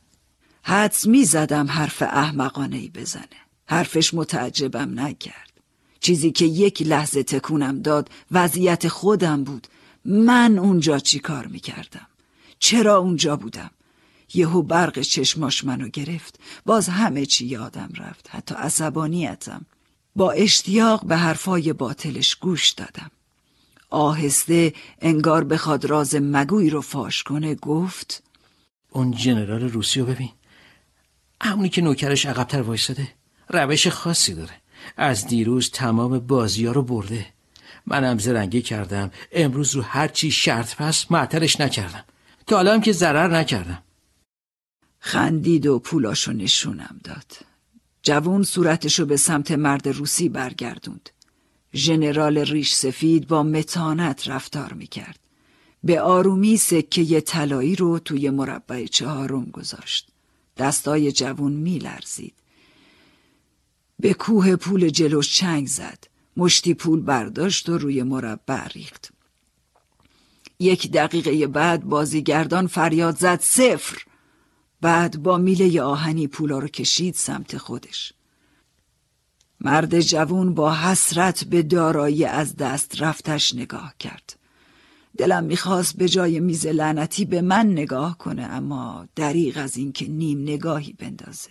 حدس می زدم حرف احمقانه ای بزنه. حرفش متعجبم نکرد. چیزی که یک لحظه تکونم داد وضعیت خودم بود. من اونجا چی کار می کردم؟ چرا اونجا بودم؟ یهو برق چشماش منو گرفت. باز همه چی یادم رفت. حتی عصبانیتم. با اشتیاق به حرفای باطلش گوش دادم. آهسته انگار بخواد راز مگوی رو فاش کنه گفت اون جنرال روسی رو ببین. همونی که نوکرش عقبتر وایساده روش خاصی داره. از دیروز تمام بازی ها رو برده. منم زرنگی کردم. امروز رو هر چی شرط پس معطلش نکردم. تا حالا که ضرر نکردم. خندید و پولاشو نشونم داد. جوون صورتشو به سمت مرد روسی برگردوند. ژنرال ریش سفید با متانت رفتار می‌کرد. به آرومی سکه طلایی رو توی مربع چهارم گذاشت. دستای جوون میلرزید. به کوه پول جلوش چنگ زد. مشتی پول برداشت و روی مربع ریخت. یک دقیقه بعد بازیگردان فریاد زد صفر! بعد با میله آهنی پولا رو کشید سمت خودش. مرد جوون با حسرت به دارایی از دست رفتش نگاه کرد. دلم می‌خواست به جای میز لعنتی به من نگاه کنه اما دریغ از اینکه نیم نگاهی بندازه.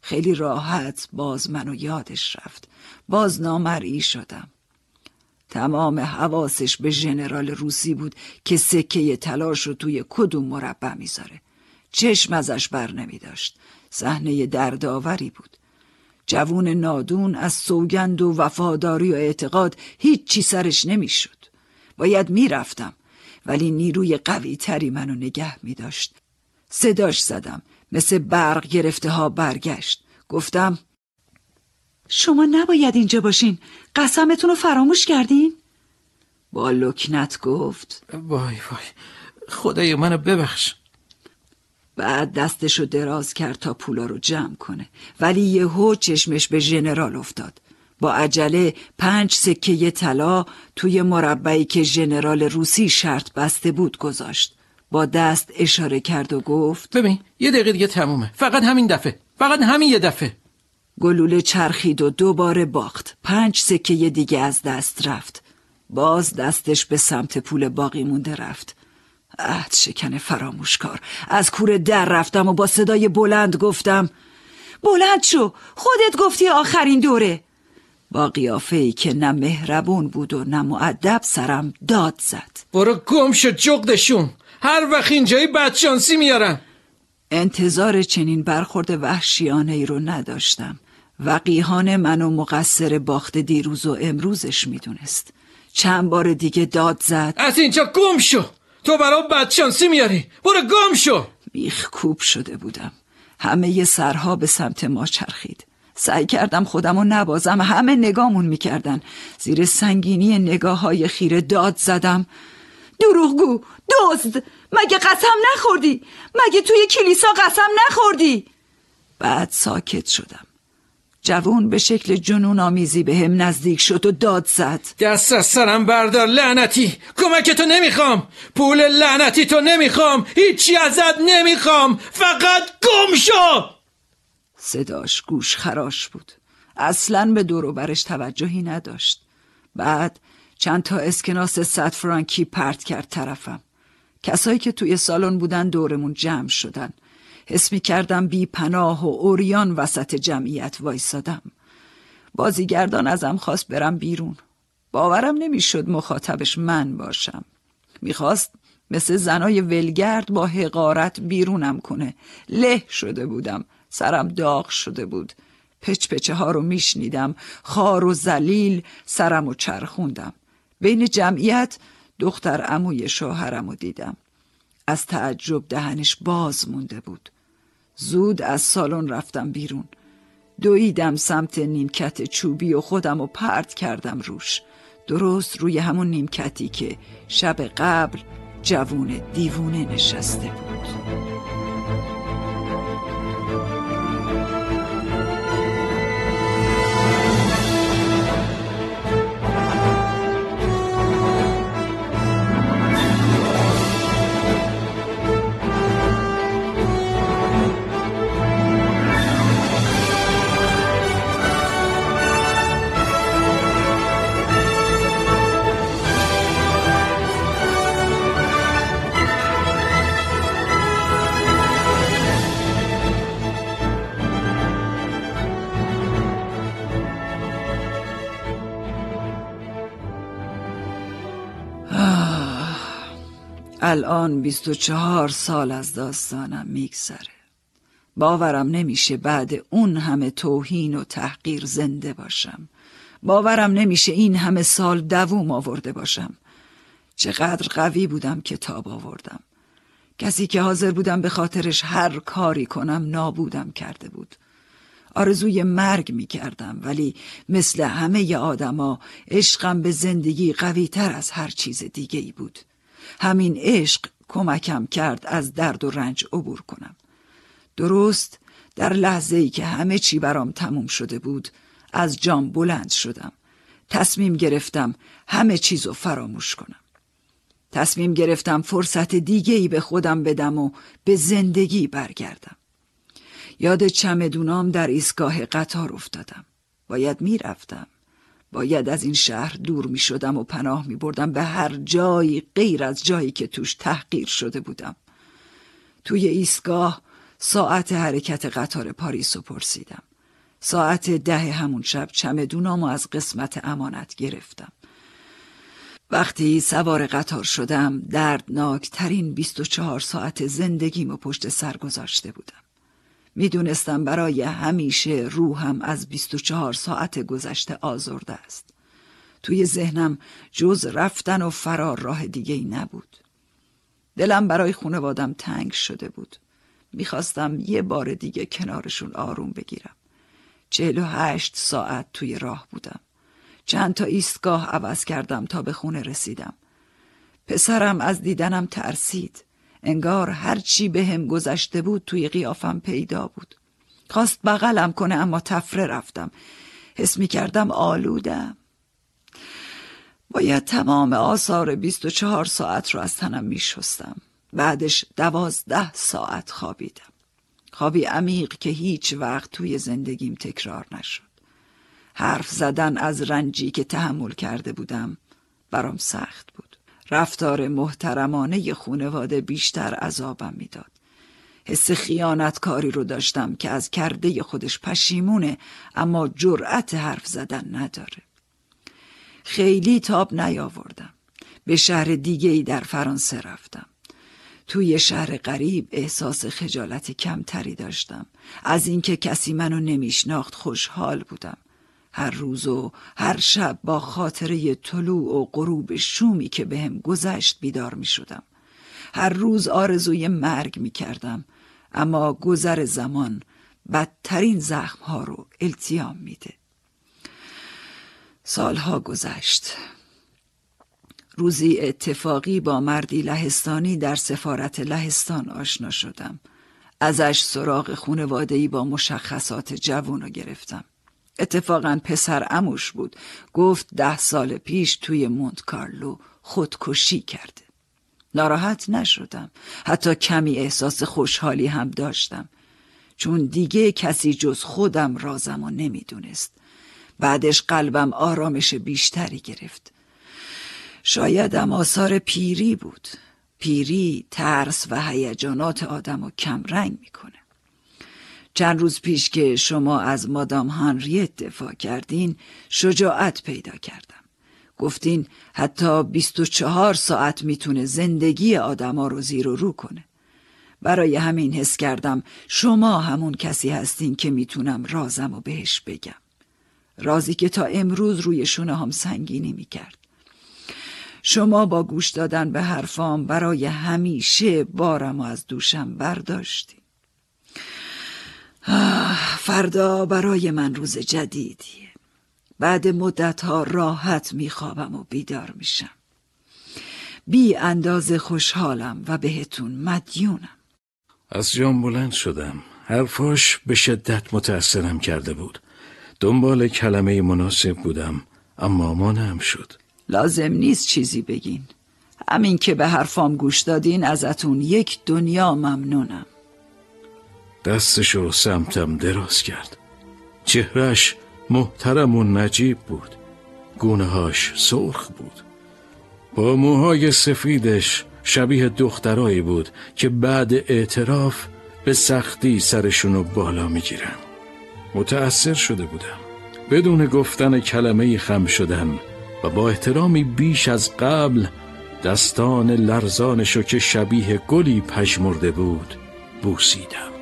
خیلی راحت باز منو یادش رفت. باز نامرئی شدم. تمام حواسش به ژنرال روسی بود که سکه تلاش رو توی کدوم مربع می‌ذاره. چشم ازش بر نمی داشت صحنه دردآوری بود. جوون نادون از سوگند و وفاداری و اعتقاد هیچی سرش نمی‌شد. باید می‌رفتم. ولی نیروی قوی تری منو نگه می داشت. صداش زدم. مثل برق گرفته ها برگشت. گفتم شما نباید اینجا باشین. قسمتون رو فراموش کردین؟ با لکنت گفت وای وای. خدای منو ببخش. بعد دستشو دراز کرد تا پولا رو جمع کنه. ولی یهو چشمش به ژنرال افتاد. با عجله پنج سکه طلا توی مربعی که ژنرال روسی شرط بسته بود گذاشت. با دست اشاره کرد و گفت ببین یه دقیقه دیگه تمومه. فقط همین دفعه. فقط همین یه دفعه. گلوله چرخید و دوباره باخت. پنج سکه دیگه از دست رفت. باز دستش به سمت پول باقی مونده رفت. عهد شکن فراموشکار. از کوره در رفتم و با صدای بلند گفتم بلند شو خودت گفتی آخرین دوره. با قیافه ای که نه مهربون بود و نه معدب سرم داد زد. برو گم شو جغدشون. هر وقت اینجایی بدشانسی میارم انتظار چنین برخورد وحشیانه ای رو نداشتم. وقیهان منو مقصر باخت دیروز و امروزش می‌دونست. چند بار دیگه داد زد. از اینجا گم شو. تو برا بدشانسی میاری. برو گم شو. بیخ کوب شده بودم. همه ی سرها به سمت ما چرخید. سعی کردم خودم و نبازم. همه نگامون می‌کردن. زیر سنگینی نگاه های خیره داد زدم. دروغگو دزد! مگه قسم نخوردی؟ مگه توی کلیسا قسم نخوردی؟ بعد ساکت شدم. جوون به شکل جنون آمیزی به هم نزدیک شد و داد زد. دست از سرم بردار لعنتی! کمک تو نمی‌خوام! پول لعنتی تو نمی‌خوام! هیچی ازت نمی‌خوام! فقط گم شو! صداش گوش خراش بود. اصلا به دور برش توجهی نداشت. بعد چند تا اسکناس صد فرانکی پرت کرد طرفم. کسایی که توی سالن بودن دورمون جمع شدن. حس می کردم بی پناه و اوریان وسط جمعیت وایسادم. بازیگردان ازم خواست برم بیرون. باورم نمی‌شد مخاطبش من باشم. می‌خواست مثل زنای ولگرد با حقارت بیرونم کنه. له شده بودم. سرم داغ شده بود. پچ پچه ها رو میشنیدم. خار و زلیل سرم و چرخوندم. بین جمعیت دختر عموی شوهرم رو دیدم. از تعجب دهنش باز مونده بود. زود از سالن رفتم بیرون. دویدم سمت نیمکت چوبی و خودم رو پرت کردم روش. درست روی همون نیمکتی که شب قبل جوون دیوونه نشسته بود. الان بیست و چهار سال از داستانم میگذره. باورم نمیشه بعد اون همه توهین و تحقیر زنده باشم. باورم نمیشه این همه سال دووم آورده باشم. چقدر قوی بودم کتاب آوردم. کسی که حاضر بودم به خاطرش هر کاری کنم نابودم کرده بود. آرزوی مرگ می کردم ولی مثل همه آدما عشقم به زندگی قوی تر از هر چیز دیگه ای بود. همین عشق کمکم کرد از درد و رنج عبور کنم. درست در لحظه ای که همه چی برام تموم شده بود از جام بلند شدم. تصمیم گرفتم همه چیزو فراموش کنم. تصمیم گرفتم فرصت دیگه ای به خودم بدم و به زندگی برگردم. یاد چمدونام در ایستگاه قطار افتادم. باید می‌رفتم. باید از این شهر دور می شدم و پناه می بردم به هر جایی غیر از جایی که توش تحقیر شده بودم. توی ایستگاه ساعت حرکت قطار پاریس رو پرسیدم. ساعت ده همون شب چمدونام و از قسمت امانت گرفتم. وقتی سوار قطار شدم دردناک ترین 24 ساعت زندگیمو پشت سر گذاشته بودم. می‌دونستم برای همیشه روحم از 24 ساعت گذشته آزرده است. توی ذهنم جز رفتن و فرار راه دیگه ای نبود. دلم برای خونوادم تنگ شده بود. می‌خواستم یه بار دیگه کنارشون آروم بگیرم. چهل و هشت ساعت توی راه بودم. چند تا ایستگاه عوض کردم تا به خونه رسیدم. پسرم از دیدنم ترسید. انگار هر چی به هم گذشته بود توی قیافم پیدا بود. خواست بغلم کنه اما تفره رفتم. حس می کردم آلودم. باید تمام آثار بیست و چهار ساعت رو از تنم می شستم. بعدش دوازده ساعت خوابیدم. خوابی عمیق که هیچ وقت توی زندگیم تکرار نشد. حرف زدن از رنجی که تحمل کرده بودم برام سخت بود. رفتار محترمانه خونواده بیشتر عذابم می‌داد. حس خیانتکاری رو داشتم که از کرده خودش پشیمونه اما جرأت حرف زدن نداره. خیلی تاب نیاوردم. به شهر دیگه ای در فرانسه رفتم. توی شهر غریب احساس خجالت کمتری داشتم از اینکه کسی منو نمیشناخت خوشحال بودم هر روز و هر شب با خاطره طلوع و غروب شومی که بهم گذشت بیدار می شدم. هر روز آرزوی مرگ می کردم اما گذر زمان بدترین زخم ها رو التیام میده. سالها گذشت روزی اتفاقی با مردی لهستانی در سفارت لهستان آشنا شدم ازش سراغ خونوادهی با مشخصات جوون رو گرفتم اتفاقا پسر اموش بود. گفت ده سال پیش توی مونت کارلو خودکشی کرده. ناراحت نشدم. حتی کمی احساس خوشحالی هم داشتم. چون دیگه کسی جز خودم رازم و نمی‌دونست. بعدش قلبم آرامش بیشتری گرفت. شایدم آثار پیری بود. پیری ترس و هیجانات آدم رو کمرنگ می‌کنه. چند روز پیش که شما از مادام هانریت دفاع کردین شجاعت پیدا کردم. گفتین حتی 24 ساعت می‌تونه زندگی آدما رو زیر و رو کنه. برای همین حس کردم شما همون کسی هستین که می‌تونم رازم و بهش بگم. رازی که تا امروز روی شونه هم سنگینی می‌کرد. شما با گوش دادن به حرفام برای همیشه بارم و از دوشم برداشتی فردا برای من روز جدیدیه. بعد مدت ها راحت میخوابم و بیدار میشم. بی اندازه خوشحالم و بهتون مدیونم. از جام بلند شدم. حرفاش به شدت متأثرم کرده بود. دنبال کلمه مناسب بودم اما مانم شد. لازم نیست چیزی بگین. همین که به حرفام گوش دادین ازتون یک دنیا ممنونم. دستشو سمتم دراز کرد. چهرش محترم و نجیب بود. گونه هاش سرخ بود. با موهای سفیدش شبیه دخترایی بود که بعد اعتراف به سختی سرشونو بالا می‌گیرن. متأثر شده بودم. بدون گفتن کلمه خم شدن و با احترامی بیش از قبل دستان لرزانشو که شبیه گلی پژمرده بود بوسیدم.